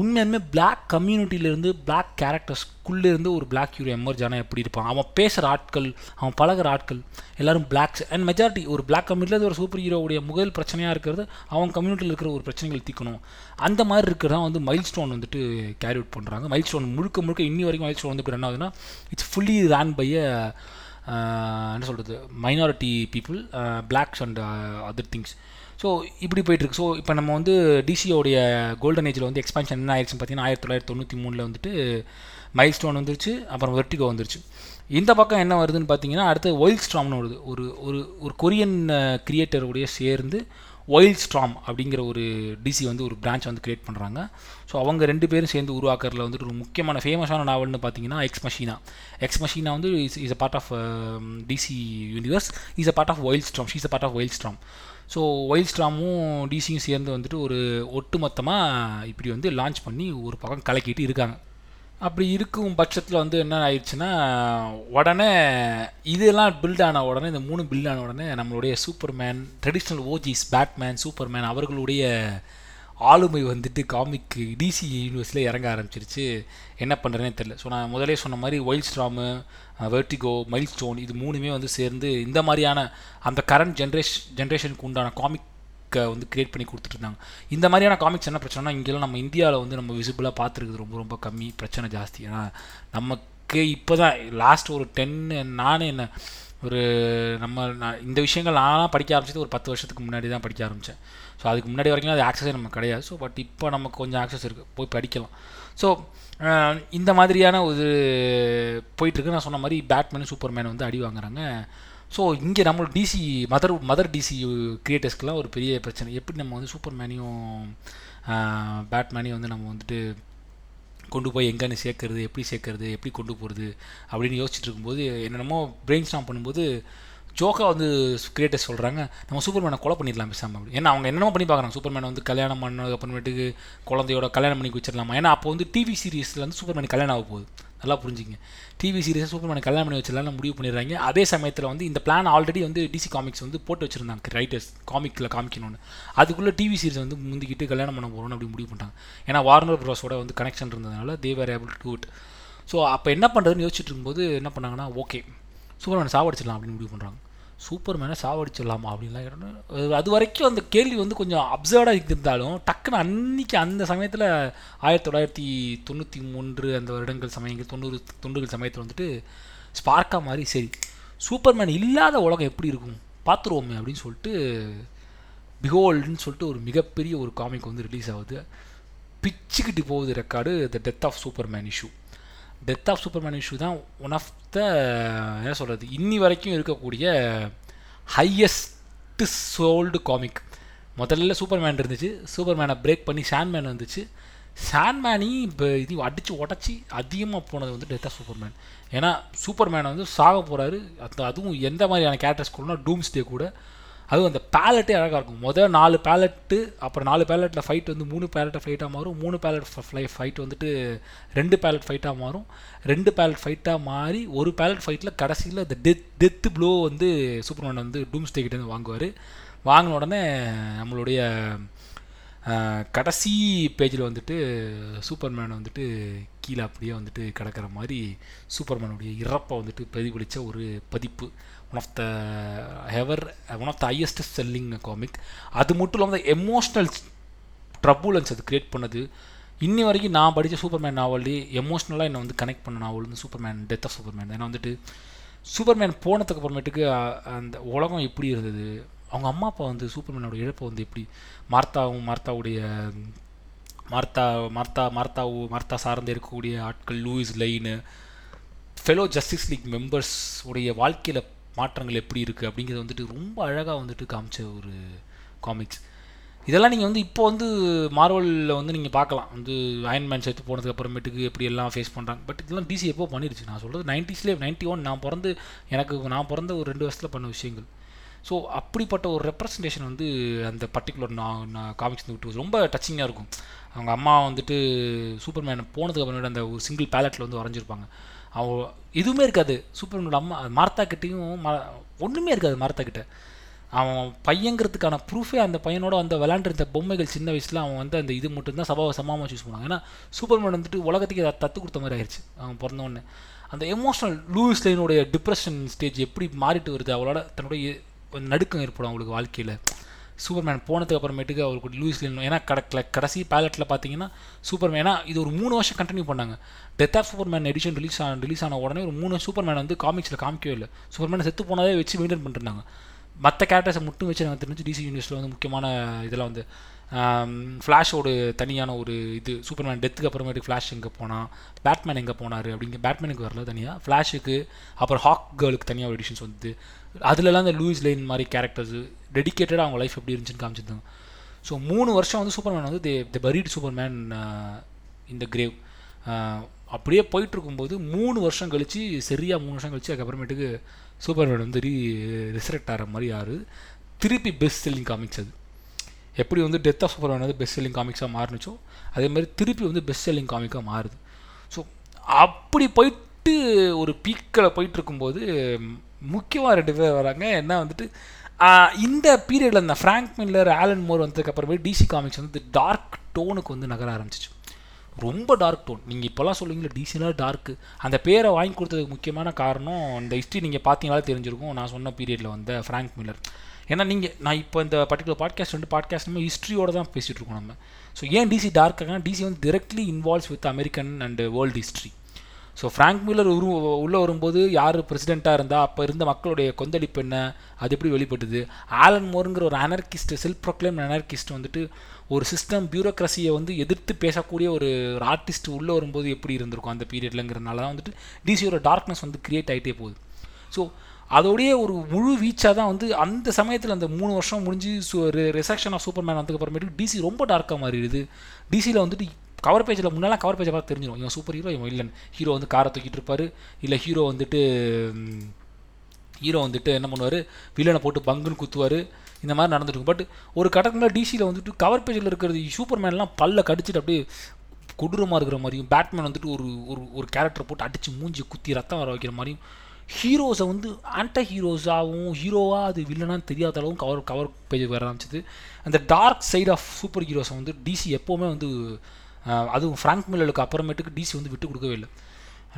உண்மையுமே பிளாக் கம்யூனிட்டியிலேருந்து பிளாக் கேரக்டர்ஸ்குள்ளேருந்து ஒரு பிளாக் ஹீரோ எமர்ஜ் ஆனால் எப்படி இருப்பான்? அவன் பேசுகிற ஆட்கள் அவன் பழகிற ஆட்கள் எல்லோரும் பிளாக்ஸ் அண்ட் மெஜாரிட்டி ஒரு பிளாக் கம்யூனிட்டியில் ஒரு சூப்பர் ஹீரோவுடைய முதல் பிரச்சனையாக இருக்கிறது அவன் கம்யூனிட்டியில் இருக்கிற ஒரு பிரச்சனைகள் தீக்கணும். அந்த மாதிரி இருக்கிறதா வந்து மைல் ஸ்டோன் வந்துட்டு கேரி அவுட் பண்ணுறாங்க மைல் ஸ்டோன் முழுக்க முழுக்க இன்னி வரைக்கும் மைல் ஸ்டோன் வந்து இப்போ என்ன ஆகுதுன்னா இட்ஸ் ஃபுல்லி ரேன் பை என்ன சொல்கிறது minority people blacks and other things so இப்படி போயிட்டுருக்கு. ஸோ இப்போ நம்ம வந்து டிசியோடைய கோல்டன் ஏஜில் வந்து எக்ஸ்பான்ஷன் என்ன ஆயிடுச்சுன்னு பார்த்தீங்கன்னா ஆயிரத்தி தொள்ளாயிரத்தி தொண்ணூற்றி மூணில் வந்துட்டு மைல் ஸ்டோன் வந்துருச்சு அப்புறம் வெர்டிகோ வந்துருச்சு. இந்த பக்கம் என்ன வருதுன்னு பார்த்தீங்கன்னா அடுத்து ஒயில் ஸ்ட்ராம்னு வருது. ஒரு ஒரு ஒரு கொரியன் கிரியேட்டருடைய சேர்ந்து ஒயில் ஸ்ட்ராம் அப்படிங்கிற ஒரு டிசி வந்து ஒரு பிரான்ச் வந்து கிரியேட் பண்ணுறாங்க ஸோ அவங்க ரெண்டு பேரும் சேர்ந்து உருவாக்குறதுல வந்துட்டு ஒரு முக்கியமான ஃபேமஸான நாவல்னு பார்த்தீங்கன்னா எக்ஸ் மஷீனா எக்ஸ் மஷீனா வந்து is is a part of DC universe is a part of Wildstorm she's a part of Wildstorm so while ஸ்ட்ராமும் டிசியும் சேர்ந்து வந்துட்டு ஒரு ஒட்டுமொத்தமாக இப்படி வந்து லான்ச் பண்ணி ஒரு பக்கம் கலக்கிட்டு இருக்காங்க. அப்படி இருக்கும் பட்சத்தில் வந்து என்ன ஆயிடுச்சுன்னா உடனே இதெல்லாம் பில்ட் ஆன உடனே இந்த மூணு பில்ட் ஆன உடனே நம்மளுடைய superman traditional OGs batman superman அவர்களுடைய ஆளுமை வந்துட்டு காமிக்கு டிசி யூனிவர்ஸில் இறங்க ஆரம்பிச்சிருச்சு. என்ன பண்ணுறேனே தெரில ஸோ நான் முதலே சொன்ன மாதிரி Wildstorm Vertigo mile stone இது மூணுமே வந்து சேர்ந்து இந்த மாதிரியான அந்த கரண்ட் ஜென்ரேஷ் ஜென்ரேஷனுக்கு உண்டான காமிக் வந்து கிரியேட் பண்ணி கொடுத்துட்ருந்தாங்க. இந்த மாதிரியான காமிக்ஸ் என்ன பிரச்சனைனா இங்கெல்லாம் நம்ம இந்தியாவில் வந்து நம்ம விசிபிளாக பார்த்துருக்குது ரொம்ப ரொம்ப கம்மி பிரச்சனை ஜாஸ்தி. ஏன்னா நமக்கு இப்போ தான் லாஸ்ட் ஒரு டென்னு நானே என்ன ஒரு நம்ம நான் இந்த விஷயங்கள் நானாக படிக்க ஆரம்பிச்சது ஒரு பத்து வருஷத்துக்கு முன்னாடி தான் படிக்க ஆரம்பித்தேன் ஸோ அதுக்கு முன்னாடி வரைக்கும் அது ஆக்சஸே நமக்கு கிடையாது. ஸோ பட் இப்போ நமக்கு கொஞ்சம் ஆக்சஸ் இருக்குது போய் படிக்கலாம். ஸோ இந்த மாதிரியான ஒரு போயிட்டுருக்கு. நான் சொன்ன மாதிரி பேட்மேன் சூப்பர்மேன் வந்து அடி வாங்குறாங்க. ஸோ இங்கே நம்மளோட டிசி மதர் மதர் டிசி கிரியேட்டர்ஸ்க்கெலாம் ஒரு பெரிய பிரச்சனை. எப்படி நம்ம வந்து சூப்பர்மேனையும் பேட்மேனையும் வந்து நம்ம வந்துட்டு கொண்டு போய் எங்கேன்னு சேர்க்கறது எப்படி சேர்க்கறது எப்படி கொண்டு போகிறது அப்படின்னு யோசிச்சுட்டு இருக்கும்போது என்னென்னமோ பிரெயின் ஸ்டாம் பண்ணும்போது ஜோக்கா வந்து கிரியேட்டர்ஸ் சொல்கிறாங்க நம்ம சூப்பர்மேனை கொலை பண்ணிடலாம் பேசாமல் அப்படி ஏன்னா அவங்க என்னென்னமோ பண்ணி பார்க்குறாங்க. சூப்பர்மேனை வந்து கல்யாணம் பண்ணதுக்கு அப்புறமேட்டுக்கு குழந்தையோட கல்யாணம் பண்ணி வச்சிடலாமா? ஏன்னா அப்போ வந்து டிவி சீரீஸில் வந்து சூப்பர்மேன் கல்யாணம் ஆக போகுது. நல்லா புரிஞ்சுங்க. டிவி சீரிஸை சூப்பர்மேனை கல்யாணம் பண்ணி வச்சிடலாம் முடிவு பண்ணிடுறாங்க. அதே சமயத்தில் வந்து இந்த பிளான் ஆல்ரெடி வந்து டிசி காமிக்ஸ் வந்து போட்டு வச்சுருந்தாங்க. ரைட்டர்ஸ் காமிக்கில் காமிக்கணும்னு. அதுக்குள்ளே டிவி சீரிஸ் வந்து முந்திக்கிட்டு கல்யாணம் பண்ண போகிறோம்னு அப்படி முடிவு பண்ணிட்டாங்க. ஏன்னா வார்னர் ப்ரோஸோட வந்து கனெக்ஷன் இருந்ததுனால they were able to it so அப்போ என்ன பண்ணுறதுன்னு யோசிச்சுட்டு இருக்கும்போது என்ன பண்ணாங்கன்னா ஓகே சூப்பர்மேன் சாவடிச்சிடலாம் அப்படின்னு முடிவு பண்ணுறாங்க சூப்பர் மேனை சாவடிச்சிடலாமா அப்படின்லாம் கேட்டோன்னே, அது வரைக்கும் அந்த கேள்வி வந்து கொஞ்சம் அப்சர்வ்டாக இருந்தாலும் டக்குன்னு அன்னைக்கு அந்த சமயத்தில் ஆயிரத்தி தொள்ளாயிரத்தி தொண்ணூற்றி மூன்று அந்த வருடங்கள் சமயங்கள் தொண்ணூறு தொண்ணூறுகள் சமயத்தில் வந்துட்டு ஸ்பார்க்கா மாதிரி சரி சூப்பர்மேன் இல்லாத உலகம் எப்படி இருக்கும் பார்த்துருவோமே அப்படின்னு சொல்லிட்டு பிஹோல்டுன்னு சொல்லிட்டு ஒரு மிகப்பெரிய ஒரு காமிக் வந்து ரிலீஸ் ஆகுது. பிச்சுக்கிட்டு போகுது record the death of superman issue death of superman issue தான் ஒன் ஆஃப் த என்ன சொல்கிறது இன்னி வரைக்கும் இருக்கக்கூடிய ஹையஸ்ட் சோல்டு காமிக் முதல்ல சூப்பர்மேன் இருந்துச்சு சூப்பர்மேனை பிரேக் பண்ணி சாண்ட்மேன் வந்துச்சு. சாண்ட்மேனி இப்போ இது அடித்து உடச்சி அதிகமாக போனது வந்து டெத் ஆஃப் சூப்பர்மேன் ஏன்னா சூப்பர்மேனை வந்து சாக போகிறாரு அது அதுவும் எந்த மாதிரியான கேரக்டர்ஸ் கூடனா டூம்ஸ்டே கூட அதுவும் அந்த பேலட்டே அழகாக இருக்கும். முதல் நாலு பேலட்டு அப்புறம் நாலு பேலட்டில் ஃபைட் வந்து மூணு பேலட்டை ஃபைட்டாக மாறும். மூணு பேலட் ஃப்ளை ஃபைட் வந்துட்டு ரெண்டு பேலட் ஃபைட்டாக மாறும். ரெண்டு பேலட் ஃபைட்டாக மாறி ஒரு பேலட் ஃபைட்டில் கடைசியில் இந்த டெத் டெத்து ப்ளோ வந்து சூப்பர்மேன் வந்து டூம்ஸ்டே கிட்டேருந்து வாங்குவார். வாங்கின உடனே நம்மளுடைய கடைசி பேஜில் வந்துட்டு சூப்பர்மேன் வந்துட்டு கீழே அப்படியே வந்துட்டு கிடக்கிற மாதிரி சூப்பர்மேனுடைய இறப்பை வந்துட்டு பிரதிபலித்த ஒரு பதிப்பு. One of the ever one of the highest selling comic அது மட்டும் இல்லாமல் எமோஷ்னல் ட்ரபுலன்ஸ் அது கிரியேட் பண்ணது. இன்னி வரைக்கும் நான் படித்த சூப்பர்மேன் நாவல்லே எமோஷ்னலாக என்னை வந்து கனெக்ட் பண்ண நாவல் வந்து சூப்பர்மேன் டெத் ஆஃப் சூப்பர்மேன் ஏன்னா வந்துட்டு சூப்பர்மேன் போனதுக்கு அப்புறமேட்டுக்கு அந்த உலகம் எப்படி இருந்தது? அவங்க அம்மா அப்பா வந்து சூப்பர்மேனோட இழப்பை வந்து எப்படி மார்த்தாவும் மார்த்தாவுடைய மார்த்தா மார்த்தா மார்த்தாவு மார்த்தா சார்ந்து இருக்கக்கூடிய ஆட்கள் Lois Lane fellow justice league members உடைய வாழ்க்கையில் மாற்றங்கள் எப்படி இருக்குது அப்படிங்கிறது வந்துட்டு ரொம்ப அழகாக வந்துட்டு காமிச்ச ஒரு காமிக்ஸ் இதெல்லாம் நீங்கள் வந்து இப்போ வந்து மார்வலில் வந்து நீங்கள் பார்க்கலாம். வந்து அயன்மேன் சேர்த்து போனதுக்கு அப்புறமேட்டுக்கு எப்படி எல்லாம் ஃபேஸ் பண்ணுறாங்க பட் இதெல்லாம் டிசி எப்போ பண்ணிடுச்சு நான் சொல்கிறது நைன்டிஸ்லேயே நைன்ட்டி ஒன் நான் பிறந்து எனக்கு நான் பிறந்த ஒரு ரெண்டு வருஷத்தில் பண்ண விஷயங்கள். ஸோ அப்படிப்பட்ட ஒரு ரெப்ரசன்டேஷன் வந்து அந்த பர்டிகுலர் நான் நான் காமிக்ஸ் விட்டு ரொம்ப டச்சிங்காக இருக்கும். அவங்க அம்மா வந்துட்டு சூப்பர்மேன் போனதுக்கு அப்புறமேட்டு அந்த ஒரு சிங்கிள் பேலட்டில் வந்து வரைஞ்சிருப்பாங்க. அவங்க எதுவுமே இருக்காது. சூப்பர்மேனோட அம்மா மார்த்தா கிட்டேயும் ம ஒன்றுமே இருக்காது மார்த்தா கிட்ட. அவன் பையங்கிறதுக்கான ப்ரூஃபே அந்த பையனோட அந்த விளாண்டுருந்த பொம்மைகள் சின்ன வயசில் அவன் வந்து அந்த இது மட்டும்தான் சபாவை சமமாக சூஸ் பண்ணாங்க ஏன்னா சூப்பர்மேன் வந்துட்டு உலகத்துக்கு அதை தத்து கொடுத்த மாதிரி ஆயிடுச்சு அவன் பிறந்தவொடனே அந்த எமோஷனல் லூயிஸ் லைனுடைய டிப்ரெஷன் ஸ்டேஜ் எப்படி மாறிட்டு வருது அவளோட தன்னுடைய நடுக்கம் ஏற்படும் அவங்களுக்கு வாழ்க்கையில். சூப்பர்மேன் போனதுக்கு அப்புறமேட்டுக்கு அவருக்கு லூயிஸ் லைன் ஏன்னா கடக்கல கடைசி பேலட்டில் பார்த்தீங்கன்னா சூப்பர்மேன் ஏன்னா இது ஒரு மூணு வருஷம் கண்டினியூ பண்ணாங்க. Death of superman edition release ஆன ரிலீஸ் ஆன உடனே ஒரு மூணு சூப்பர்மேன் வந்து காமிக்ஸில் காமிக்கவே இல்லை. சூப்பர்மேன் செத்து போனதே வச்சு மெயின்டைன் பண்ணிருந்தாங்க மற்ற கேரக்டர்ஸை மட்டும் வச்சு நாங்கள் தெரிஞ்சு டிசி யூனிவர்ஸில் வந்து முக்கியமான இதெல்லாம் வந்து ஃப்ளாஷோட தனியான ஒரு இது. சூப்பர்மேன் டெத்துக்கு அப்புறமேட்டு ஃப்ளாஷ் எங்கே போனால் பேட்மேன் எங்கே போனார் அப்படிங்க பேட்மேனுக்கு வரல தனியாக ஃப்ளாஷுக்கு அப்புறம் ஹாக் கேர்ளுக்கு தனியாக ஒரு எடிஷன்ஸ் வந்து அதுலலாம் இந்த லூயிஸ் லைன் மாதிரி கேரக்டர்ஸ் டெடிக்கேட்டடாக அவங்க லைஃப் எப்படி இருந்துச்சுன்னு காமிச்சிருந்தாங்க. ஸோ மூணு வருஷம் வந்து சூப்பர்மேன் வந்து தே த பரீட் சூப்பர்மேன் இந்த கிரேவ் அப்படியே போயிட்டு இருக்கும்போது மூணு வருஷம் கழிச்சு சரியாக மூணு வருஷம் கழித்து அதுக்கப்புறமேட்டுக்கு சூப்பர்மேன் வந்து ரீ ரிசரக்ட் ஆகிற மாதிரி யார் திருப்பி பெஸ்ட் செல்லிங் காமிக்ஸ் அது. எப்படி வந்து டெத் ஆஃப் சூப்பர்மேன் வந்து பெஸ்ட் செல்லிங் காமிக்ஸாக மாறுனுச்சோ அதே மாதிரி திருப்பி வந்து பெஸ்ட் செல்லிங் காமிக்காக மாறுது. ஸோ அப்படி போயிட்டு ஒரு பீக்கில் போயிட்டு இருக்கும்போது முக்கியமாக ரெண்டு பேர் வராங்க. என்ன வந்துட்டு இந்த பீரியடில் இந்த ஃப்ராங்க் மில்லர் ஆலன் மோர் வந்ததுக்கு அப்புறமே டிசி காமிக்ஸ் வந்து டார்க் டோனுக்கு வந்து நகர ஆரம்பிச்சிச்சு. ரொம்ப டார்க் டோன் நீங்கள் இப்போல்லாம் சொல்லுவீங்களா டிசினா டார்க்கு அந்த பேரை வாங்கி கொடுத்ததுக்கு முக்கியமான காரணம் இந்த ஹிஸ்ட்ரி நீங்கள் பார்த்தீங்கனாலே தெரிஞ்சிருக்கும். நான் சொன்ன பீரியடில் வந்த ஃப்ராங்க் மில்லர் ஏன்னா நீங்கள் நான் இப்போ இந்த பர்டிகுலர் பாட்காஸ்ட் வந்து பாட்காஸ்ட்டுமே ஹிஸ்ட்ரியோட தான் பேசிகிட்டு இருக்கோம் நம்ம. ஸோ ஏன் டிசி டார்க்காக டிசி வந்து directly involves with American and world history so Frank Miller உரு உள்ளே வரும்போது யார் பிரசிடெண்ட்டாக இருந்தால் அப்போ இருந்த மக்களுடைய கொந்தளிப்பு என்ன? அது எப்படி வெளிப்பட்டுது? ஆலன் மோருங்கிற ஒரு அனர்கிஸ்ட் செல்ஃப் ப்ரொக்ளைம் அனர்கிஸ்ட் வந்துட்டு ஒரு சிஸ்டம் பியூரோக்ரஸியை வந்து எதிர்த்து பேசக்கூடிய ஒரு ஒரு ஆர்டிஸ்ட் உள்ளே வரும்போது எப்படி இருந்திருக்கும் அந்த பீரியட்லங்கிறனால தான் வந்துட்டு டிசியோட டார்க்னஸ் வந்து க்ரியேட் ஆகிட்டே போகுது. ஸோ அதோடைய ஒரு முழு வீச்சாக தான் வந்து அந்த சமயத்தில் அந்த மூணு வருஷம் முடிஞ்சு ரிசக்ஷன் ஆஃப் சூப்பர்மேன் வந்ததுக்கு அப்புறமேட்டு டிசி ரொம்ப டார்க்காக மாறிடுது. டிசியில் வந்துட்டு கவர் பேஜில் முன்னெல்லாம் கவர் பேஜை பார்த்து தெரிஞ்சிடும் இவன் சூப்பர் ஹீரோ இவன் இல்லைன்னு ஹீரோ வந்து காரை தூக்கிட்டு இருப்பார். இல்லை ஹீரோ வந்துட்டு ஹீரோ வந்துட்டு என்ன பண்ணுவார்? வில்லனை போட்டு பங்குன்னு குத்துவார். இந்த மாதிரி நடந்துட்டு பட் ஒரு கட்டத்தில் டிசியில் வந்துட்டு கவர் பேஜில் இருக்கிறது சூப்பர்மேன்லாம் பல்ல கடிச்சிட்டு அப்படியே கொடூரமாக இருக்கிற மாதிரியும் பேட்மேன் வந்துட்டு ஒரு ஒரு ஒரு கேரக்டர் போட்டு அடித்து மூஞ்சி குத்தி ரத்தம் வர வைக்கிற மாதிரியும் ஹீரோஸை வந்து ஆன்ட ஹீரோஸாகவும் ஹீரோவாக அது வில்லனான்னு தெரியாத அளவுக்கு கவர் கவர் பேஜ் வர ஆரம்பிச்சது. அந்த டார்க் சைடு ஆஃப் சூப்பர் ஹீரோஸை வந்து டிசி எப்போவுமே வந்து அதுவும் ஃப்ராங்க் மில்லருக்கு அப்புறமேட்டுக்கு டிசி வந்து விட்டு கொடுக்கவே இல்லை.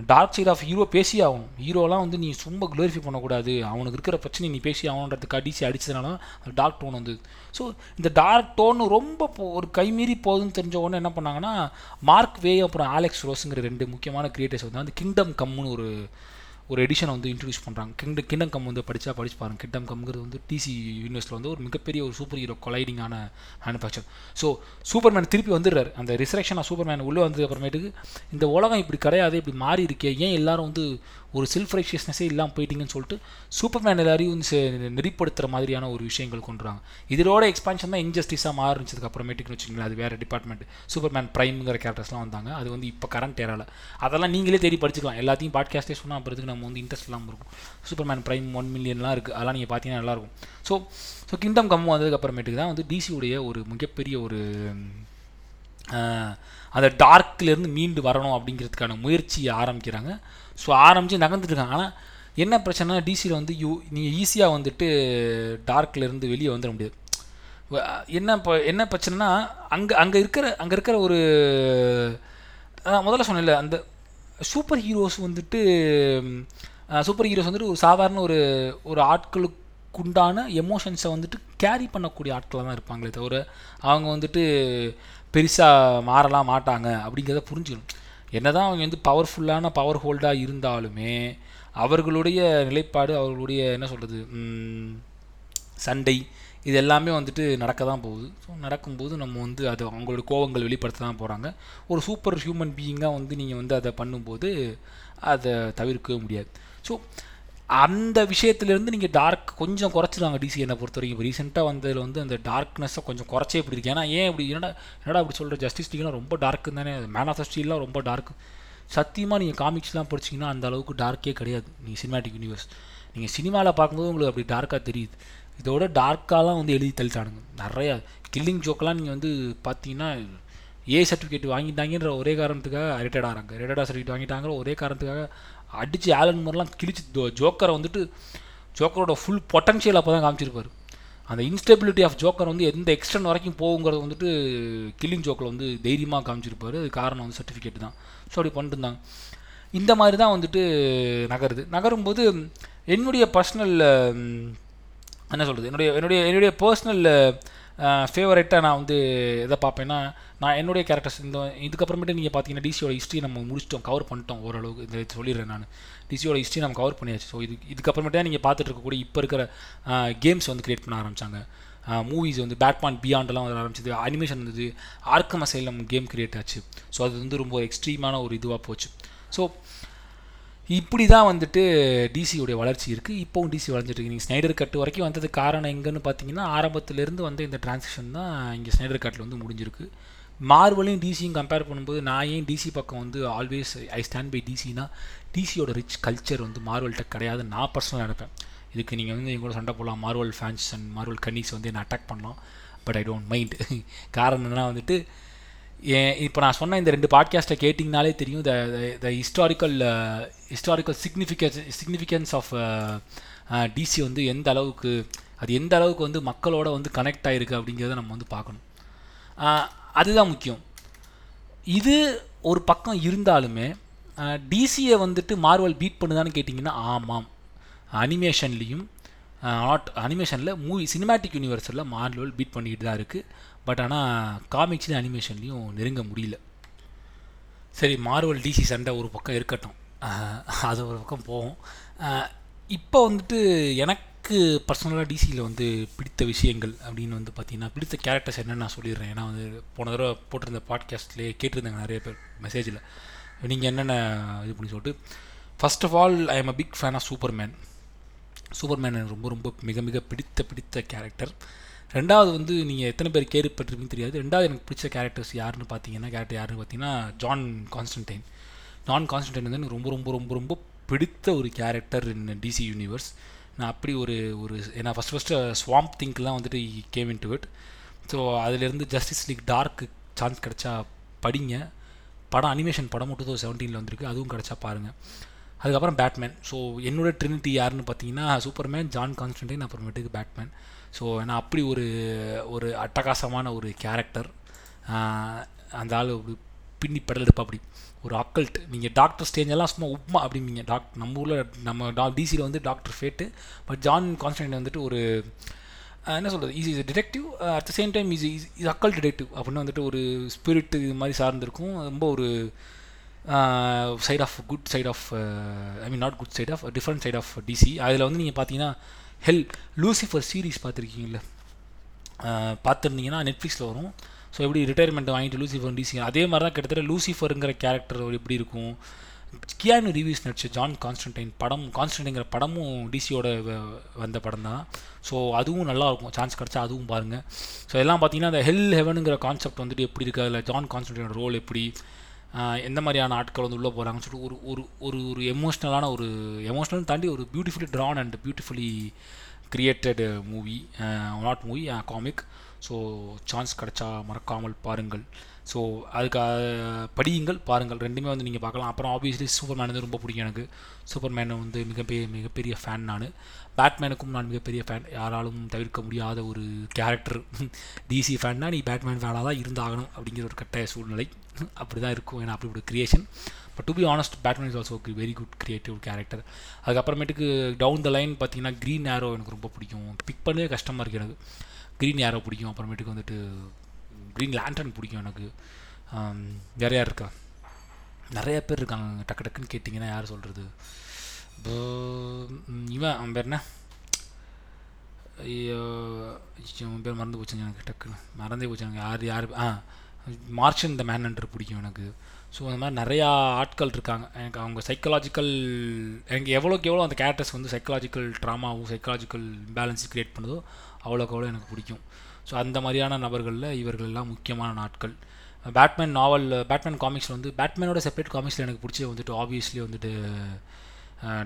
டார்க் சைட் ஆஃப் ஹீரோ பேசி ஆகும் ஹீரோலாம் வந்து நீ சும்மா க்ளோரிஃபை பண்ணக்கூடாது. அவனுக்கு இருக்கிற பிரச்சனை நீ பேசி ஆகணுன்றதுக்காக டிசி அடிச்சதுனால அது டார்க் டோன் வந்து ஸோ இந்த டார்க் டோன் ரொம்ப போ- ஒரு கைமீறி போகுதுன்னு தெரிஞ்ச உடனே என்ன பண்ணாங்கன்னா மார்க் வே அப்புறம் ஆலெக்ஸ் ரோஸுங்கிற ரெண்டு முக்கியமான கிரியேட்டர்ஸ் வந்து அந்த கிங்டம் கம்முன்னு ஒரு ஒரு எடிஷனை வந்து இன்ட்ரடியூஸ் பண்ணுறாங்க கிங்ட கிங்டம் கம் வந்து படித்தா படிச்சு பாருங்கள் கிங்டம் கம்ங்கிறது வந்து டிசி யூனிவர்ஸில் வந்து ஒரு மிகப்பெரிய ஒரு சூப்பர் ஹீரோ கொலைடிங்கான மேனுஃபேக்சர் ஸோ சூப்பர்மேன் திருப்பி வந்துடுறாரு. அந்த ரிசரக்ஷன் ஆஃப் சூப்பர்மேன் உள்ளே வந்தது அப்புறமேட்டுக்கு இந்த உலகம் இப்படி கிடையாது இப்படி மாறி இருக்கே ஏன் எல்லாரும் வந்து ஒரு செல்ஃப் ரைஷியஸ்னஸே இல்லாமல் போயிட்டீங்கன்னு சொல்லிட்டு சூப்பர்மேன் எல்லாரையும் செ- நெறிப்படுத்துகிற மாதிரியான ஒரு விஷயங்கள் கொண்டுறாங்க. இதோட எக்ஸ்பான்ஷன் தான் இன்ஜஸ்டிஸாக மாறிச்சதுக்கு அப்புறமேட்டுக்கு வச்சுக்கோங்களேன் அது வேறு டிபார்ட்மெண்ட் சூப்பர்மேன் ப்ரைம்ங்கிற கேரக்டர்ஸ்லாம் வந்தாங்க. அது வந்து இப்போ கரண்ட் ஏரால அதெல்லாம் நீங்களே தேடி படிச்சுக்கலாம். எல்லாத்தையும் பாட்காஸ்டே சொன்னால் அப்புறத்துக்கு நம்ம வந்து இன்ட்ரெஸ்ட் இல்லாமல் இருக்கும். சூப்பர்மேன் ப்ரைம் ஒன் மில்லியன்லாம் இருக்குது அதெல்லாம் நீங்கள் பார்த்தீங்கன்னா நல்லாயிருக்கும் ஸோ ஸோ கிங்டம் கம் வந்ததுக்கு அப்புறமேட்டுக்கு தான் வந்து டிசியுடைய ஒரு மிகப்பெரிய ஒரு அந்த டார்க்லேருந்து மீண்டு வரணும் அப்படிங்கிறதுக்கான முயற்சியை ஆரம்பிக்கிறாங்க. ஸோ ஆரம்பித்து நகர்ந்துட்டு இருக்காங்க ஆனால் என்ன பிரச்சனைனா டிசியில் வந்து யூ நீங்கள் ஈஸியாக வந்துட்டு டார்க்லேருந்து வெளியே வந்துட முடியாது. என்ன இப்போ என்ன பிரச்சனைனா அங்கே அங்கே இருக்கிற அங்கே இருக்கிற ஒரு முதல்ல சொன்னேன்ல அந்த சூப்பர் ஹீரோஸ் வந்துட்டு சூப்பர் ஹீரோஸ் வந்துட்டு ஒரு சாதாரண ஒரு ஒரு ஆட்களுக்குண்டான எமோஷன்ஸை வந்துட்டு கேரி பண்ணக்கூடிய ஆட்களாக தான் இருப்பாங்களே தவிர அவங்க வந்துட்டு பெருசாக மாறலாம் மாட்டாங்க அப்படிங்கிறத புரிஞ்சுக்கணும். என்னதான் அவங்க வந்து பவர்ஃபுல்லான பவர் ஹோல்டாக இருந்தாலுமே அவர்களுடைய நிலைப்பாடு அவர்களுடைய என்ன சொல்கிறது சண்டை இது எல்லாமே வந்துட்டு நடக்க தான் போகுது. ஸோ நடக்கும்போது நம்ம வந்து அது அவங்களோட கோவங்கள் வெளிப்படுத்த தான் போகிறாங்க ஒரு சூப்பர் ஹியூமன் பீயிங்காக வந்து நீங்கள் வந்து அதை பண்ணும்போது அதை தவிர்க்கவே முடியாது. ஸோ அந்த விஷயத்துலேருந்து நீங்கள் டார்க் கொஞ்சம் குறைச்சிருவாங்க டிசி என்னை பொறுத்த வரைக்கும் இப்போ ரீசெண்டாக வந்ததில் வந்து அந்த டார்க்னஸை கொஞ்சம் குறைச்சே இப்படி இருக்கு. ஏன்னா ஏன் இப்படி என்னடா என்னடா அப்படி சொல்கிற ஜஸ்டிஸ் லீக்லாம் ரொம்ப டார்க்கு தானே. மேன் ஆஃப் த ஸ்டீல்லாம் ரொம்ப டார்க் சத்தியமாக நீங்கள் காமிக்ஸ்லாம் படிச்சிங்கன்னா அந்த அளவுக்கு டார்க்கே கிடையாது. நீங்கள் சினிமாட்டிக் யூனிவர்ஸ் நீங்கள் சினிமாவில் பார்க்கும்போது உங்களுக்கு அப்படி டார்க்காக தெரியுது. இதோட டார்க்காலாம் வந்து எழுதி தள்ளிட்டானுங்க. நிறையா கில்லிங் ஜோக்கெலாம் நீங்கள் வந்து பார்த்தீங்கன்னா ஏ சர்டிஃபிகேட் வாங்கிட்டாங்கன்ற ஒரே காரணத்துக்காக ரிட்டையர்ட் ஆகிறாங்க ரிட்டையர்டா சர்டிஃபிகேட் வாங்கிட்டாங்கிற ஒரே காரணத்துக்காக அடித்து ஆலன் மாதிரிலாம் கிழிச்சு ஜோக்கரை வந்துட்டு ஜோக்கரோட ஃபுல் பொட்டன்ஷியல் அப்போ தான் காமிச்சிருப்பார். அந்த இன்ஸ்டெபிலிட்டி ஆஃப் ஜோக்கர் வந்து எந்த எக்ஸ்டென்ட் வரைக்கும் போகுங்கிறது வந்துட்டு கில்லிங் ஜோக்கில் வந்து தைரியமாக காமிச்சிருப்பார். அது காரணம் வந்து சர்டிஃபிகேட் தான். ஸோ அப்படி பண்ணிட்டு இருந்தாங்க இந்த மாதிரி தான் வந்துட்டு நகருது. நகரும்போது என்னுடைய பர்சனல் என்ன சொல்கிறது என்னுடைய என்னுடைய என்னுடைய பர்சனல் ஃபேவரட்டாக நான் வந்து எதை பார்ப்பேன்னா நான் என்னுடைய கேரக்டர்ஸ் இந்த இதுக்கப்புறமேட்டு நீங்கள் பார்த்தீங்கன்னா டிசியோட ஹிஸ்ட்ரி நம்ம முடிச்சிட்டோம் கவர் பண்ணிட்டோம் ஓரளவுக்கு. இந்த சொல்லிடுறேன் நான். டிசியோட ஹிஸ்ட்ரி நம்ம கவர் பண்ணியாச்சு. ஸோ இது இதுக்கப்புறமேட்டே நீங்கள் பார்த்துட்டு இருக்கக்கூடிய இப்போ இருக்கிற கேம்ஸ் வந்து கிரியேட் பண்ண ஆரம்பித்தாங்க மூவிஸ் வந்து பேட்மான் பியாண்டெல்லாம் வர ஆரம்பிச்சது அனிமேஷன் இருந்தது ஆர்க்கம் அசைலம் கேம் கிரியேட் ஆச்சு. ஸோ அது வந்து ரொம்ப எக்ஸ்ட்ரீமான ஒரு இதுவாக போச்சு. ஸோ இப்படி தான் வந்துட்டு டிசியுடைய வளர்ச்சி இருக்குது இப்போவும் டிசி வளர்ந்துட்டு இருக்கு. நீங்கள் ஸ்னைடர் கட் வரைக்கும் வந்தது காரணம் எங்கன்னு பார்த்தீங்கன்னா ஆரம்பத்திலேருந்து வந்து இந்த டிரான்சிஷன் தான் இங்கே ஸ்னைடர் கட்டில் வந்து முடிஞ்சிருக்கு. மார்வலையும் டிசியும் கம்பேர் பண்ணும்போது நான் ஏன் டிசி பக்கம் வந்து ஆல்வேஸ் ஐ ஸ்டாண்ட் பை டிசினா டிசியோட ரிச் கல்ச்சர் வந்து மார்வல்கிட்ட கிடையாது நான் பர்சனலாக நினைப்பேன். இதுக்கு நீங்கள் வந்து எங்களோட சண்டை போடலாம். மார்வல் ஃபேன்ஸ் அண்ட் மார்வல் கன்னிஸ் வந்து என்ன அட்டாக் பண்ணலாம். பட் ஐ டோன்ட் மைண்ட் காரணம் என்னன்னா வந்துட்டு ஏன் இப்போ நான் சொன்ன இந்த ரெண்டு பாட்காஸ்ட்டை கேட்டிங்கனாலே தெரியும். The the historical historical significance significance of DC வந்து எந்த அளவுக்கு அது எந்த அளவுக்கு வந்து மக்களோட வந்து கனெக்ட் ஆகிருக்கு அப்படிங்கிறத நம்ம வந்து பார்க்கணும். அதுதான் முக்கியம். இது ஒரு பக்கம் இருந்தாலுமே டிசியை வந்துட்டு மார்வல் பீட் பண்ணுதான்னு கேட்டிங்கன்னா ஆமாம். அனிமேஷன்லேயும் நாட் அனிமேஷனில் மூவி சினிமேட்டிக் யூனிவர்ஸில் மார்வல் பீட் பண்ணிக்கிட்டு தான் இருக்குது பட் ஆனால் காமிக்ஸ்லேயும் அனிமேஷன்லேயும் நெருங்க முடியல. சரி மார்வல் டிசி சண்டை ஒரு பக்கம் இருக்கட்டும். அது ஒரு பக்கம் போவோம். இப்போ வந்துட்டு எனக்கு பர்சனலாக டிசியில் வந்து பிடித்த விஷயங்கள் அப்படின்னு வந்து பார்த்தீங்கன்னா பிடித்த கேரக்டர்ஸ் என்னென்னு நான் சொல்லிடுறேன். ஏன்னா வந்து போன தடவை போட்டிருந்த பாட்காஸ்ட்லேயே கேட்டிருந்தாங்க நிறைய பேர் மெசேஜில் நீங்கள் என்னென்ன இது பண்ணி சொல்லிட்டு first of all I am a big fan of Superman Superman எனக்கு ரொம்ப ரொம்ப மிக மிக பிடித்த பிடித்த கேரக்டர் ரெண்டாவது வந்து நீங்கள் எத்தனை பேர் கேள்விப்பட்டிருப்பீங்கன்னு தெரியாது. ரெண்டாவது எனக்கு பிடிச்ச கேரக்டர்ஸ் யாருன்னு பார்த்தீங்கன்னா கேரக்டர் யாருன்னு பார்த்தீங்கன்னா ஜான் கான்ஸ்டன்டைன் ஜான் கான்ஸ்டன்டைன் வந்து எனக்கு ரொம்ப ரொம்ப ரொம்ப ரொம்ப பிடித்த ஒரு கேரக்டர் இன் டிசி யூனிவர்ஸ் நான் அப்படி ஒரு ஒரு ஏன்னா ஃபஸ்ட் ஃபஸ்ட்டு ஸ்வாம்ப் திங்க்லாம் வந்துட்டு came in to it so அதிலேருந்து ஜஸ்டிஸ் லீக் டார்க்கு சான்ஸ் கிடச்சா படிங்க. படம் அனிமேஷன் படம் மட்டும் தௌசண்ட் செவன்டீனில் வந்திருக்கு. அதுவும் கிடச்சா பாருங்கள் அதுக்கப்புறம் பேட்மேன் ஸோ என்னோட ட்ரினிட்டி யாருன்னு பார்த்தீங்கன்னா சூப்பர்மேன் ஜான் கான்ஸ்டன்டைன் அப்புறமேட்டுக்கு பேட்மேன் ஸோ ஏன்னா அப்படி ஒரு ஒரு அட்டகாசமான ஒரு கேரக்டர் அந்த ஆள் ஒரு பின்னி படல் எடுப்பா அப்படி ஒரு அக்கல்ட் நீங்கள் டாக்டர் ஸ்டேஞ்செல்லாம் சும்மா உப்மா அப்படிங்க டாக்டர் நம்ம ஊரில் நம்ம டா டிசியில் வந்து doctor fate but John Constantine வந்துட்டு ஒரு என்ன சொல்கிறது is is detective at the same time is is is occult detective அப்படின்னு வந்துட்டு ஒரு ஸ்பிரிட் இது மாதிரி சார்ந்திருக்கும். ரொம்ப ஒரு side of good side of I mean not good side of different side of DC அதில் வந்து நீங்கள் பார்த்தீங்கன்னா ஹெல் லூசிஃபர் சீரீஸ் பார்த்துருக்கீங்கள பார்த்துருந்தீங்கன்னா நெட்ஃப்ளிக்ஸில் வரும். ஸோ எப்படி ரிட்டையர்மெண்ட் வாங்கிட்டு லூசிஃபர் டிசி அதே மாதிரி தான் கிட்டத்தட்ட லூசிஃபருங்கிற கேரக்டர் எப்படி இருக்கும்? கியானு ரிவ்யூஸ் நடிச்ச ஜான் கான்ஸ்டன்டைன் படம் கான்ஸ்டன்டைங்கிற படமும் டிசியோட வந்த படம் தான். ஸோ அதுவும் நல்லாயிருக்கும் சான்ஸ் கிடச்சா அதுவும் பாருங்கள் ஸோ எல்லாம் பார்த்தீங்கன்னா அந்த ஹெல் ஹெவனுங்கிற கான்செப்ட் வந்துட்டு எப்படி இருக்குது அதில் ஜான் கான்ஸ்டன்டைனோட ரோல் எப்படி? எந்த மாதிரியான ஆட்கள் வந்து உள்ளே போகிறாங்கன்னு சொல்லிட்டு ஒரு ஒரு ஒரு ஒரு எமோஷ்னலான ஒரு எமோஷ்னல் தாண்டி ஒரு beautifully drawn and beautifully created movie not movie comic so chance கிடச்சா மறக்காமல் பாருங்கள். ஸோ அதுக்கு படியுங்கள் பாருங்கள். ரெண்டுமே வந்து நீங்கள் பார்க்கலாம். அப்புறம் ஆப்வியஸ்லி சூப்பர் மேன் வந்து ரொம்ப பிடிக்கும் எனக்கு. சூப்பர் மேனை வந்து மிகப்பெரிய மிகப்பெரிய ஃபேன் நான். பேட்மேனுக்கும் நான் மிகப்பெரிய ஃபேன் யாராலும் தவிர்க்க முடியாத ஒரு கேரக்டர் டிசி ஃபேன்னா நீ பேட்மேன் ஃபேனாக தான் இருந்தாகணும் அப்படிங்கிற ஒரு கட்டாய சூழ்நிலை. அப்படி தான் இருக்கும். ஏன்னா அப்படி ஒரு creation but to be honest Batman is also very good creative character அதுக்கப்புறமேட்டுக்கு டவுன் த லைன் பார்த்தீங்கன்னா க்ரீன் ஏரோ எனக்கு ரொம்ப பிடிக்கும். பிக் பண்ணவே கஷ்டமாக இருக்குது எனக்கு. க்ரீன் ஏரோ பிடிக்கும். அப்புறமேட்டுக்கு வந்துட்டு க்ரீன் லேண்டன் பிடிக்கும் எனக்கு. வேறு யார் இருக்கா? நிறையா பேர் இருக்காங்க. டக்கு டக்குன்னு கேட்டிங்கன்னா யார் சொல்கிறது இவன் அவன் பேர் என்ன? ஐயோ பேர் மறந்து போச்சுங்க எனக்கு டக்குன்னு. மறந்தே போச்சு எனக்கு. யார் யார் ஆ மார்ஷன் த மேனன்டர் பிடிக்கும் எனக்கு. ஸோ அந்த மாதிரி நிறையா ஆட்கள் இருக்காங்க. எனக்கு அவங்க சைக்கலாஜிக்கல் எனக்கு எவ்வளோக்கு எவ்வளோ அந்த கேரக்டர்ஸ் வந்து சைக்கலாஜிக்கல் ட்ராமாவும் சைக்கலாஜிக்கல் பேலன்ஸ் க்ரியேட் பண்ணுதோ அவ்வளோக்கு அவ்வளோ எனக்கு பிடிக்கும். ஸோ அந்த மாதிரியான நபர்களில் இவர்கள் எல்லாம் முக்கியமான நாட்கள். பேட்மேன் நாவல் பேட்மேன் காமிக்ஸில் வந்து பேட்மேனோட செப்பரேட் காமிக்ஸில் எனக்கு பிடிச்சது வந்துட்டு ஆப்வியஸ்லி வந்துட்டு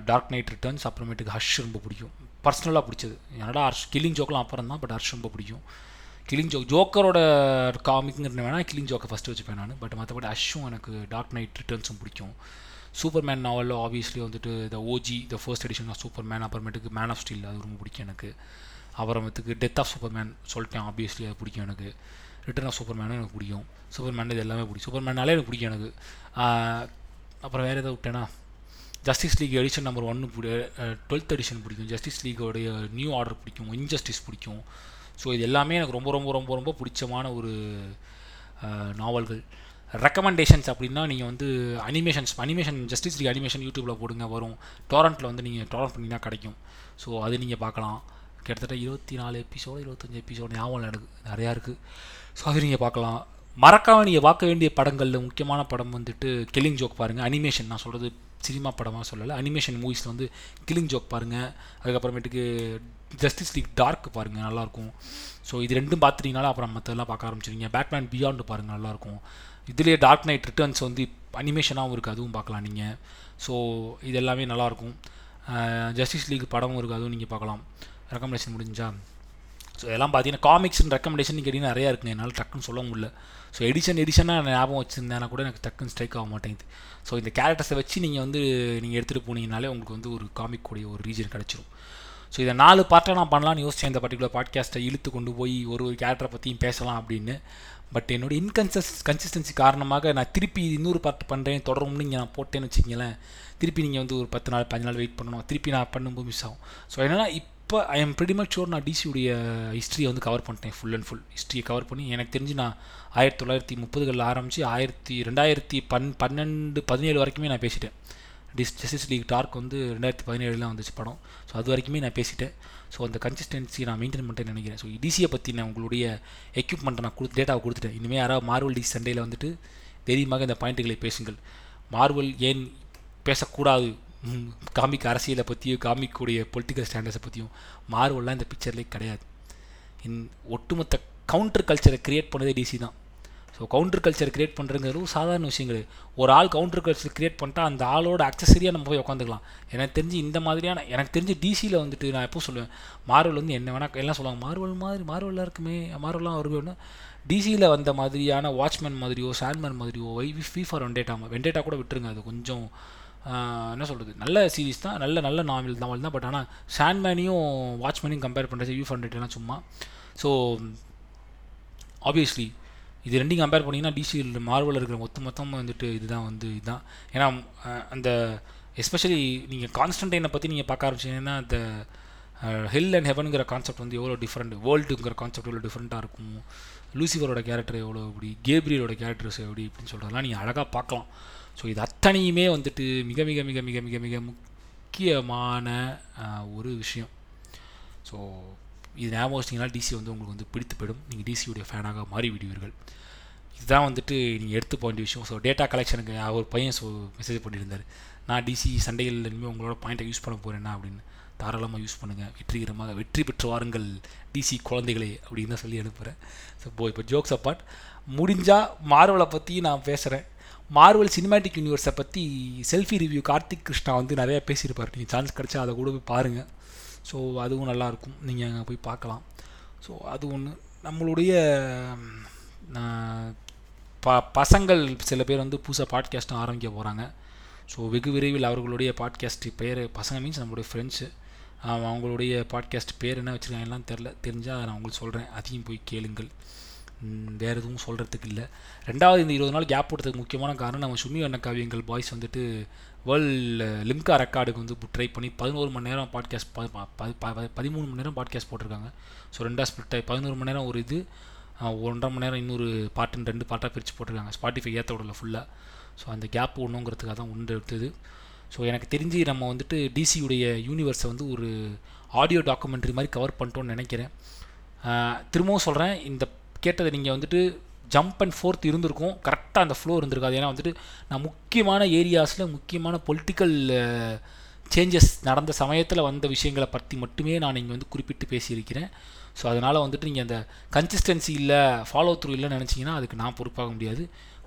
டார்க் நைட் ரிட்டர்ன்ஸ் அப்புறமேட்டுக்கு ஹர்ஷ் ரொம்ப பிடிக்கும். பர்சனலாக பிடிச்சது. என்னடா ஹர்ஷ் கில்லிங் ஜோக்கெலாம் அப்புறம் தான் பட் ஹர்ஷ் ரொம்ப பிடிக்கும். கிளிங் ஜோக். ஜோக்கரோட காமிக்ங்கிறது வேணால் கிளிங் ஜோக்கை ஃபஸ்ட்டு வச்சுப்பேன் நான். பட் மற்றபடி அஷ்ஷும் எனக்கு டார்க் நைட் ரிட்டர்ன்ஸும் பிடிக்கும். சூப்பர் மேன் நாவலில் ஆப்வியஸ்லி வந்துட்டு the OG the first edition of Superman அப்புறமேட்டுக்கு மேன் ஆஃப் ஸ்டீல் அது ரொம்ப பிடிக்கும் எனக்கு. அப்புறமேட்டுக்கு டெத் ஆஃப் சூப்பர் மேன் சொல்லிட்டேன் ஆப்வியஸ்லி அது பிடிக்கும் எனக்கு. ரிட்டர்ன் ஆஃப் சூப்பர் மேனும் எனக்கு பிடிக்கும். சூப்பர் மேன் இது எல்லாமே பிடிக்கும். சூப்பர் மேனாலே எனக்கு பிடிக்கும் எனக்கு. அப்புறம் வேறு எதாவது விட்டேன்னா ஜஸ்டிஸ் லீக் எடிஷன் நம்பர் ஒன்று பிடி டுவெல்த் எடிஷன் பிடிக்கும். ஜஸ்டிஸ் லீகோடைய நியூ ஆர்டர் பிடிக்கும். இன்ஜஸ்டிஸ் பிடிக்கும். ஸோ இது எல்லாமே எனக்கு ரொம்ப ரொம்ப ரொம்ப ரொம்ப பிடிச்சமான ஒரு நாவல்கள். ரெக்கமெண்டேஷன்ஸ் அப்படின்னா நீங்கள் வந்து animations animation Justice League animation யூடியூப்பில் போடுங்க வரும். டொரண்ட்டில் வந்து நீங்கள் டொரண்ட் பண்ணிங்கன்னா கிடைக்கும். ஸோ அது நீங்கள் பார்க்கலாம். கிட்டத்தட்ட இருபத்தி நாலு எபிசோடு இருபத்தஞ்சி எபிசோடு ஞாபகம் எனக்கு நிறையா இருக்குது ஸோ அது நீங்கள் பார்க்கலாம். மறக்காமல் நீங்கள் பார்க்க வேண்டிய படங்களில் முக்கியமான படம் வந்துட்டு கில்லிங் ஜோக் பாருங்கள் அனிமேஷன் நான் சொல்கிறது சினிமா படமாக சொல்லலை. அனிமேஷன் மூவிஸில் வந்து கில்லிங் ஜோக் பாருங்கள் அதுக்கப்புறமேட்டுக்கு ஜஸ்டிஸ் லீக் டார்க் பாருங்கள் நல்லாயிருக்கும் ஸோ இது ரெண்டும் பார்த்துட்டீங்கனால அப்புறம் மற்றெல்லாம் பார்க்க ஆரம்பிச்சிருங்க பேட்மேன் பியாண்டு பாருங்கள் நல்லாயிருக்கும் இதுலேயே டார்க் நைட் ரிட்டர்ன்ஸ் வந்து அனிமேஷனாகவும் இருக்குது அதுவும் பார்க்கலாம் நீங்கள் ஸோ இது எல்லாமே நல்லாயிருக்கும் ஜஸ்டிஸ் லீக் படமும் இருக்குது அதுவும் நீங்கள் பார்க்கலாம். ரெக்கமெண்டேஷன் முடிஞ்சா. ஸோ எல்லாம் பார்த்தீங்கன்னா காமிக்ஸ் ரெக்கமெண்டேஷன் கேட்டிங்கன்னா நிறையா இருக்குங்க என்னால் டக்குன்னு சொல்ல முடியல. ஸோ எடிஷன் எடிஷனாக ஞாபகம் வச்சுருந்தேன்னா கூட எனக்கு டக்குன்னு ஸ்ட்ரைக் ஆக மாட்டேங்குது. ஸோ இந்த கேரக்டர்ஸை வச்சு நீங்கள் வந்து நீங்கள் எடுத்துகிட்டு போனீங்கனாலே உங்களுக்கு வந்து ஒரு காமிக் கூடிய ஒரு ரீஜன் கிடச்சிரும். ஸோ இதை நாலு பார்ட்டாக நான் பண்ணலாம்னு யோசிச்சேன். இந்த பர்டிகுலர் பாட்காஸ்ட்டை இழுத்து கொண்டு போய் ஒரு ஒரு கேரக்டரை பற்றியும் பேசலாம் அப்படின்னு. பட் என்னோடய இன்கன்சஸ் கன்சிஸ்டன்சி காரணமாக நான் திருப்பி இன்னொரு பார்ட் பண்ணுறேன் தொடரும்னு இங்கே நான் போட்டேன்னு வச்சிங்களேன் திருப்பி நீங்கள் வந்து ஒரு பத்து நாள் பதினாள் வெயிட் பண்ணணும். திருப்பி நான் பண்ணும்போது மிஸ் ஆகும். ஸோ என்னென்னா இப்போ I am pretty much sure நான் டிசியுடைய ஹிஸ்ட்ரியை வந்து கவர் பண்ணிட்டேன் ஃபுல் அண்ட் ஃபுல் ஹிஸ்ட்ரியை கவர் பண்ணி எனக்கு தெரிஞ்சு நான் ஆயிரத்தி தொள்ளாயிரத்தி முப்பதுகளில் ஆரம்பித்து ஆயிரத்தி ரெண்டாயிரத்தி பன் பன்னெண்டு பதினேழு வரைக்குமே நான் பேசிட்டேன். டிஸ் ஜஸ்டிஸ் லீக் டார்க் வந்து ரெண்டாயிரத்தி பதினேழுலாம் வந்துச்சு படம். ஸோ அது வரைக்குமே நான் பேசிட்டேன். ஸோ அந்த கன்சிஸ்டன்சி நான் மெயின்டைன் பண்ணிட்டேன்னு நினைக்கிறேன். ஸோ டிசியை பற்றி நான் உங்களுடைய எக்யூப்மெண்ட்டை நான் கொடுத்து டேட்டாவை கொடுத்துட்டேன். இனிமேல் யாராவது மார்வல் டிசி சண்டையில் வந்துட்டு தைரியமாக இந்த பாயிண்ட்டுகளை பேசுங்கள். மார்வல் ஏன் பேசக்கூடாது? காமிக் அரசியலை பற்றியும் காமிக்கூடிய பொலிட்டிக்கல் ஸ்டாண்டர்ட்ஸை பற்றியும் மார்வல்லாம் இந்த பிக்சர்லேயே கிடையாது. இன் ஒட்டுமொத்த கவுண்டர் கல்ச்சரை க்ரியேட் பண்ணதே டிசி தான். ஸோ கவுண்டர் கல்ச்சர் கிரியேட் பண்ணுறங்கிறது சாதாரண விஷயம் கிடையாது ஒரு ஆள் கவுண்டர் கல்ச்சர் கிரியேட் பண்ணிட்டா அந்த ஆளோட அக்சசரியாக நம்ம போய் உட்காந்துக்கலாம் எனக்கு தெரிஞ்சு இந்த மாதிரியான எனக்கு தெரிஞ்சு டிசியில் வந்துட்டு நான் எப்போ சொல்லுவேன் மார்வல் வந்து என்ன வேணால் எல்லாம் சொல்லுவாங்க மார்வல் மாதிரி மார்வலாக இருக்குமே மார்வலாம் வருவேன்னு டிசியில் வந்த மாதிரியான வாட்ச்மேன் மாதிரியோ சாண்ட்மேன் மாதிரியோ வை ஃபீ ஃபார் வெண்டேட்டா வெண்டேட்டா கூட விட்டுருங்க அது கொஞ்சம் என்ன சொல்கிறது நல்ல சீரிஸ் தான் நல்ல நல்ல நாவல் நாவல் தான் பட் ஆனால் சாண்ட்மேனையும் வாட்ச்மேனையும் கம்பேர் பண்ணுறது வியூ ஃபார் சும்மா. ஸோ ஆப்வியஸ்லி இது ரெண்டையும் கம்பேர் பண்ணிங்கன்னா டிசியில் மார்வல் இருக்கிற மொத்த மொத்தமாக வந்துட்டு இதுதான் வந்து இதுதான் ஏன்னா அந்த எஸ்பெஷலி நீங்கள் கான்ஸ்டன்டைனை பற்றி நீங்கள் பார்க்க ஆரம்பிச்சிங்கன்னா அந்த ஹெல் அண்ட் ஹெவனுங்கிற கான்செப்ட் வந்து எவ்வளோ டிஃப்ரெண்ட் வேர்ல்டுங்கிற கான்செப்ட் எவ்வளோ டிஃப்ரெண்ட்டாக இருக்கும் லூசிஃபரோட கேரக்டர் எவ்வளோ எப்படி கேப்ரியலோட கேரக்டர்ஸ் எப்படி இப்படின்னு சொல்கிறதெல்லாம் நீங்கள் அழகாக பார்க்கலாம். ஸோ இது அத்தனையுமே வந்துட்டு மிக மிக மிக மிக மிக மிக முக்கியமான ஒரு விஷயம். ஸோ இது ஞாபகம் வச்சிங்கன்னா டிசி வந்து உங்களுக்கு வந்து பிடித்து போயிடும் நீங்கள் டிசியுடைய ஃபேனாக மாறி விடுவீர்கள் இதுதான் வந்துட்டு நீங்கள் எடுத்து போக வேண்டிய விஷயம். ஸோ டேட்டா கலெக்ஷனுக்கு ஒரு பையன் ஸோ மெசேஜ் பண்ணியிருந்தார் நான் டிசி சண்டையில் இனிமேல் உங்களோட பாயிண்ட்டை யூஸ் பண்ண போகிறேன்னா அப்படின்னு தாராளமாக யூஸ் பண்ணுங்கள் வெற்றிகரமாக வெற்றி பெற்று வாருங்கள் டிசி குழந்தைகளே அப்படின்னு தான் சொல்லி அனுப்புகிறேன் ஸோ போ இப்போ ஜோக்ஸ் அப்பார்ட் முடிஞ்சால் மார்வலை பற்றி நான் பேசுகிறேன் மார்வல் சினிமேட்டிக் யூனிவர்ஸை பற்றி செல்ஃபி ரிவ்யூ கார்த்திக் கிருஷ்ணா வந்து நிறையா பேசியிருப்பார். நீங்கள் சான்ஸ் கிடச்சா அதை கூட போய் பாருங்கள் ஸோ அதுவும் நல்லாயிருக்கும் நீங்கள் அங்கே போய் பார்க்கலாம். ஸோ அது ஒன்று நம்மளுடைய ப பசங்கள் சில பேர் வந்து புதுசாக பாட்காஸ்ட்டும் ஆரம்பிக்க போகிறாங்க ஸோ வெகு விரைவில் அவர்களுடைய பாட்காஸ்ட் பேர் பசங்க மீன்ஸ் நம்மளுடைய ஃப்ரெண்ட்ஸு அவங்களுடைய பாட்காஸ்ட் பேர் என்ன வச்சுருக்காங்கலாம் தெரில தெரிஞ்சால் நான் உங்களுக்கு சொல்கிறேன் அதையும் போய் கேளுங்கள். வேறு எதுவும் சொல்கிறதுக்கு இல்லை. ரெண்டாவது இந்த இருபது நாள் கேப் போட்டதுக்கு முக்கியமான காரணம் நம்ம சுமி வண்ண காவியங்கள் பாய்ஸ் வந்துட்டு வேர்ல்டு லிம்கா ரெக்கார்டுக்கு வந்து ட்ரை பண்ணி பதினோரு மணி நேரம் பாட்காஸ்ட் பதிமூணு மணி நேரம் பாட்காஸ்ட் போட்டிருக்காங்க. ஸோ ரெண்டாக ஸ்பிளிட் ஆகி பதினோரு மணி நேரம் ஒரு இது ஒன்றரை மணி நேரம் இன்னொரு பாட்டுன்னு ரெண்டு பாட்டாக பிரித்து போட்டிருக்காங்க. ஸ்பாட்டிஃபை ஏற்ற விடல ஃபுல்லாக ஸோ அந்த கேப் ஒன்றுங்கிறதுக்காக தான் ஒன்று எடுத்தது. ஸோ எனக்கு தெரிஞ்சு நம்ம வந்துட்டு டிசியுடைய யூனிவர்ஸை வந்து ஒரு ஆடியோ டாக்குமெண்ட்ரி மாதிரி கவர் பண்ணிட்டோன்னு நினைக்கிறேன். திரும்பவும் சொல்கிறேன் இந்த கேட்டதை நீங்கள் வந்துட்டு ஜம்ப் அண்ட் ஃபோர்த் இருந்திருக்கும். கரெக்டாக அந்த ஃப்ளோ இருந்திருக்காது. ஏன்னா வந்துட்டு நான் முக்கியமான ஏரியாஸில் முக்கியமான பொலிட்டிக்கல் சேஞ்சஸ் நடந்த சமயத்தில் வந்த விஷயங்களை பற்றி மட்டுமே நான் இங்கே வந்து குறிப்பிட்டு பேசியிருக்கிறேன். ஸோ அதனால் வந்துட்டு நீங்கள் அந்த கன்சிஸ்டன்சி இல்லை ஃபாலோ த்ரூ இல்லைன்னு நினச்சிங்கன்னா அதுக்கு நான் பொறுப்பாக முடியாது.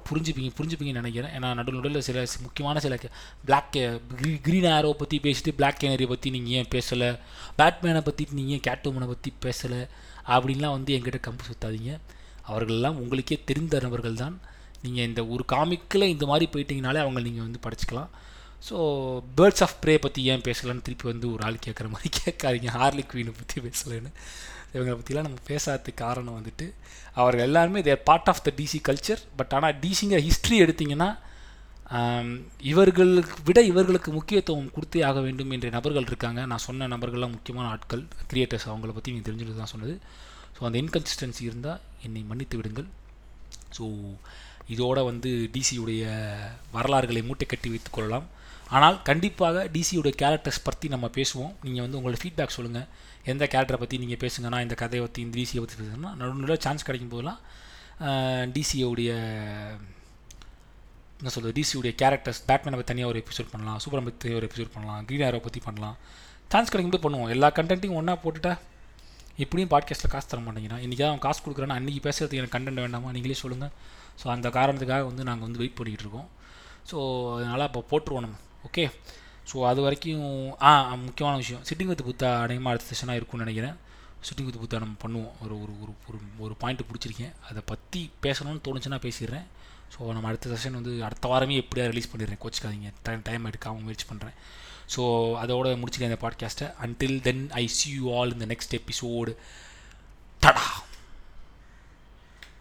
புரிஞ்சுப்பீங்க புரிஞ்சுப்பீங்கன்னு நினைக்கிறேன். ஏன்னா நடுவில் நடுவில் சில முக்கியமான சில பிளாக் க்ரீன் ஆரோ பற்றி பேசிட்டு பிளாக் கேனரியை பற்றி நீங்கள் ஏன் பேசலை? பேட்மேனை பற்றி நீங்கள் ஏன் கேட்டோமனை பற்றி பேசலை? அப்படின்லாம் வந்து எங்கிட்ட கம்பு சுற்றாதீங்க அவர்களெல்லாம் உங்களுக்கே தெரிந்த நபர்கள் தான் நீங்கள் இந்த ஒரு காமிக்கில் இந்த மாதிரி போயிட்டீங்கனாலே அவங்க நீங்கள் வந்து படிச்சுக்கலாம். ஸோ பேர்ட்ஸ் ஆஃப் ப்ரே பற்றி ஏன் பேசலான்னு திருப்பி வந்து ஒரு ஆள் கேட்குற மாதிரி கேட்காதீங்க. ஹார்லி குவீனை பற்றி பேசலைன்னு. இவங்களை பற்றிலாம் நம்ம பேசாததுக்கு காரணம் வந்துட்டு அவர்கள் எல்லாருமே their part of the DC culture but ஆனால் டிசிங்கிற ஹிஸ்ட்ரி எடுத்திங்கன்னா இவர்களுக்கு விட இவர்களுக்கு முக்கியத்துவம் கொடுத்தே ஆக வேண்டும் என்ற நபர்கள் இருக்காங்க. நான் சொன்ன நபர்கள்லாம் முக்கியமான ஆட்கள் கிரியேட்டர்ஸ் அவங்கள பற்றி நீங்கள் தெரிஞ்சுட்டு தான் சொன்னது. ஸோ அந்த இன்கன்சிஸ்டன்சி இருந்தால் என்னை மன்னித்து விடுங்கள். ஸோ இதோட வந்து டிசியுடைய வரலாறுகளை மூட்டை கட்டி வைத்துக் கொள்ளலாம். ஆனால் கண்டிப்பாக டிசியுடைய கேரக்டர்ஸ் பற்றி நம்ம பேசுவோம். நீங்கள் வந்து உங்களோட ஃபீட்பேக் சொல்லுங்கள் எந்த கேரக்டரை பற்றி நீங்கள் பேசுங்கன்னா இந்த கதையை பற்றி இந்த டிசியை பற்றி பேசுங்கன்னா நடுவில் சான்ஸ் கிடைக்கும் போதெல்லாம் டிசியோடைய என்ன சொல்கிறது டிசியுடைய கேரக்டர்ஸ் பேட்மேனை பற்றி தனியாக ஒரு எபிசோட் பண்ணலாம் சூப்பர் பற்றி ஒரு எபிசோட் பண்ணலாம் க்ரீன் ஆரோ பற்றி பண்ணலாம். சான்ஸ் கிடைக்கும்போது பண்ணுவோம். எல்லா கண்டென்ட்டையும் ஒன்றா போட்டுட்டா இப்படியும் பாட்காஸ்ட்டில் காசு தர மாட்டேங்கிறான். இன்றைக்கி அவன் காசு கொடுக்குறேன்னா அன்றைக்கி பேசுகிறதுக்கு எனக்கு கண்டென்ட் வேண்டாமா? நீங்களே சொல்லுங்கள் ஸோ அந்த காரணத்துக்காக வந்து நாங்கள் வந்து வெயிட் பண்ணிகிட்டு இருக்கோம். ஸோ அதனால் அப்போ போட்டுருவோம் நம்ம. ஓகே ஸோ அது வரைக்கும் ஆ முக்கியமான விஷயம். சிட்டிங் வித் புத்தா அநேகமாக அடுத்த செஷனாக இருக்கும்னு நினைக்கிறேன். சிட்டிங் வித் புத்தா நம்ம பண்ணுவோம். ஒரு ஒரு ஒரு ஒரு ஒரு பாயிண்ட்டு பிடிச்சிருக்கேன். அதை பற்றி பேசணும்னு தோணுச்சுன்னா பேசிடுறேன். ஸோ நம்ம அடுத்த செஷன் வந்து அடுத்த வாரமே எப்படியா ரிலீஸ் பண்ணிடுறேன். கோச்சிக்காதீங்க. டைம் டைம் எடுக்காமல் முயற்சி பண்ணுறேன் ஸோ அதோட முடிச்சுக்க இந்த பாட்காஸ்ட்டை until then I see you all இந்த நெக்ஸ்ட் எபிசோடு டடா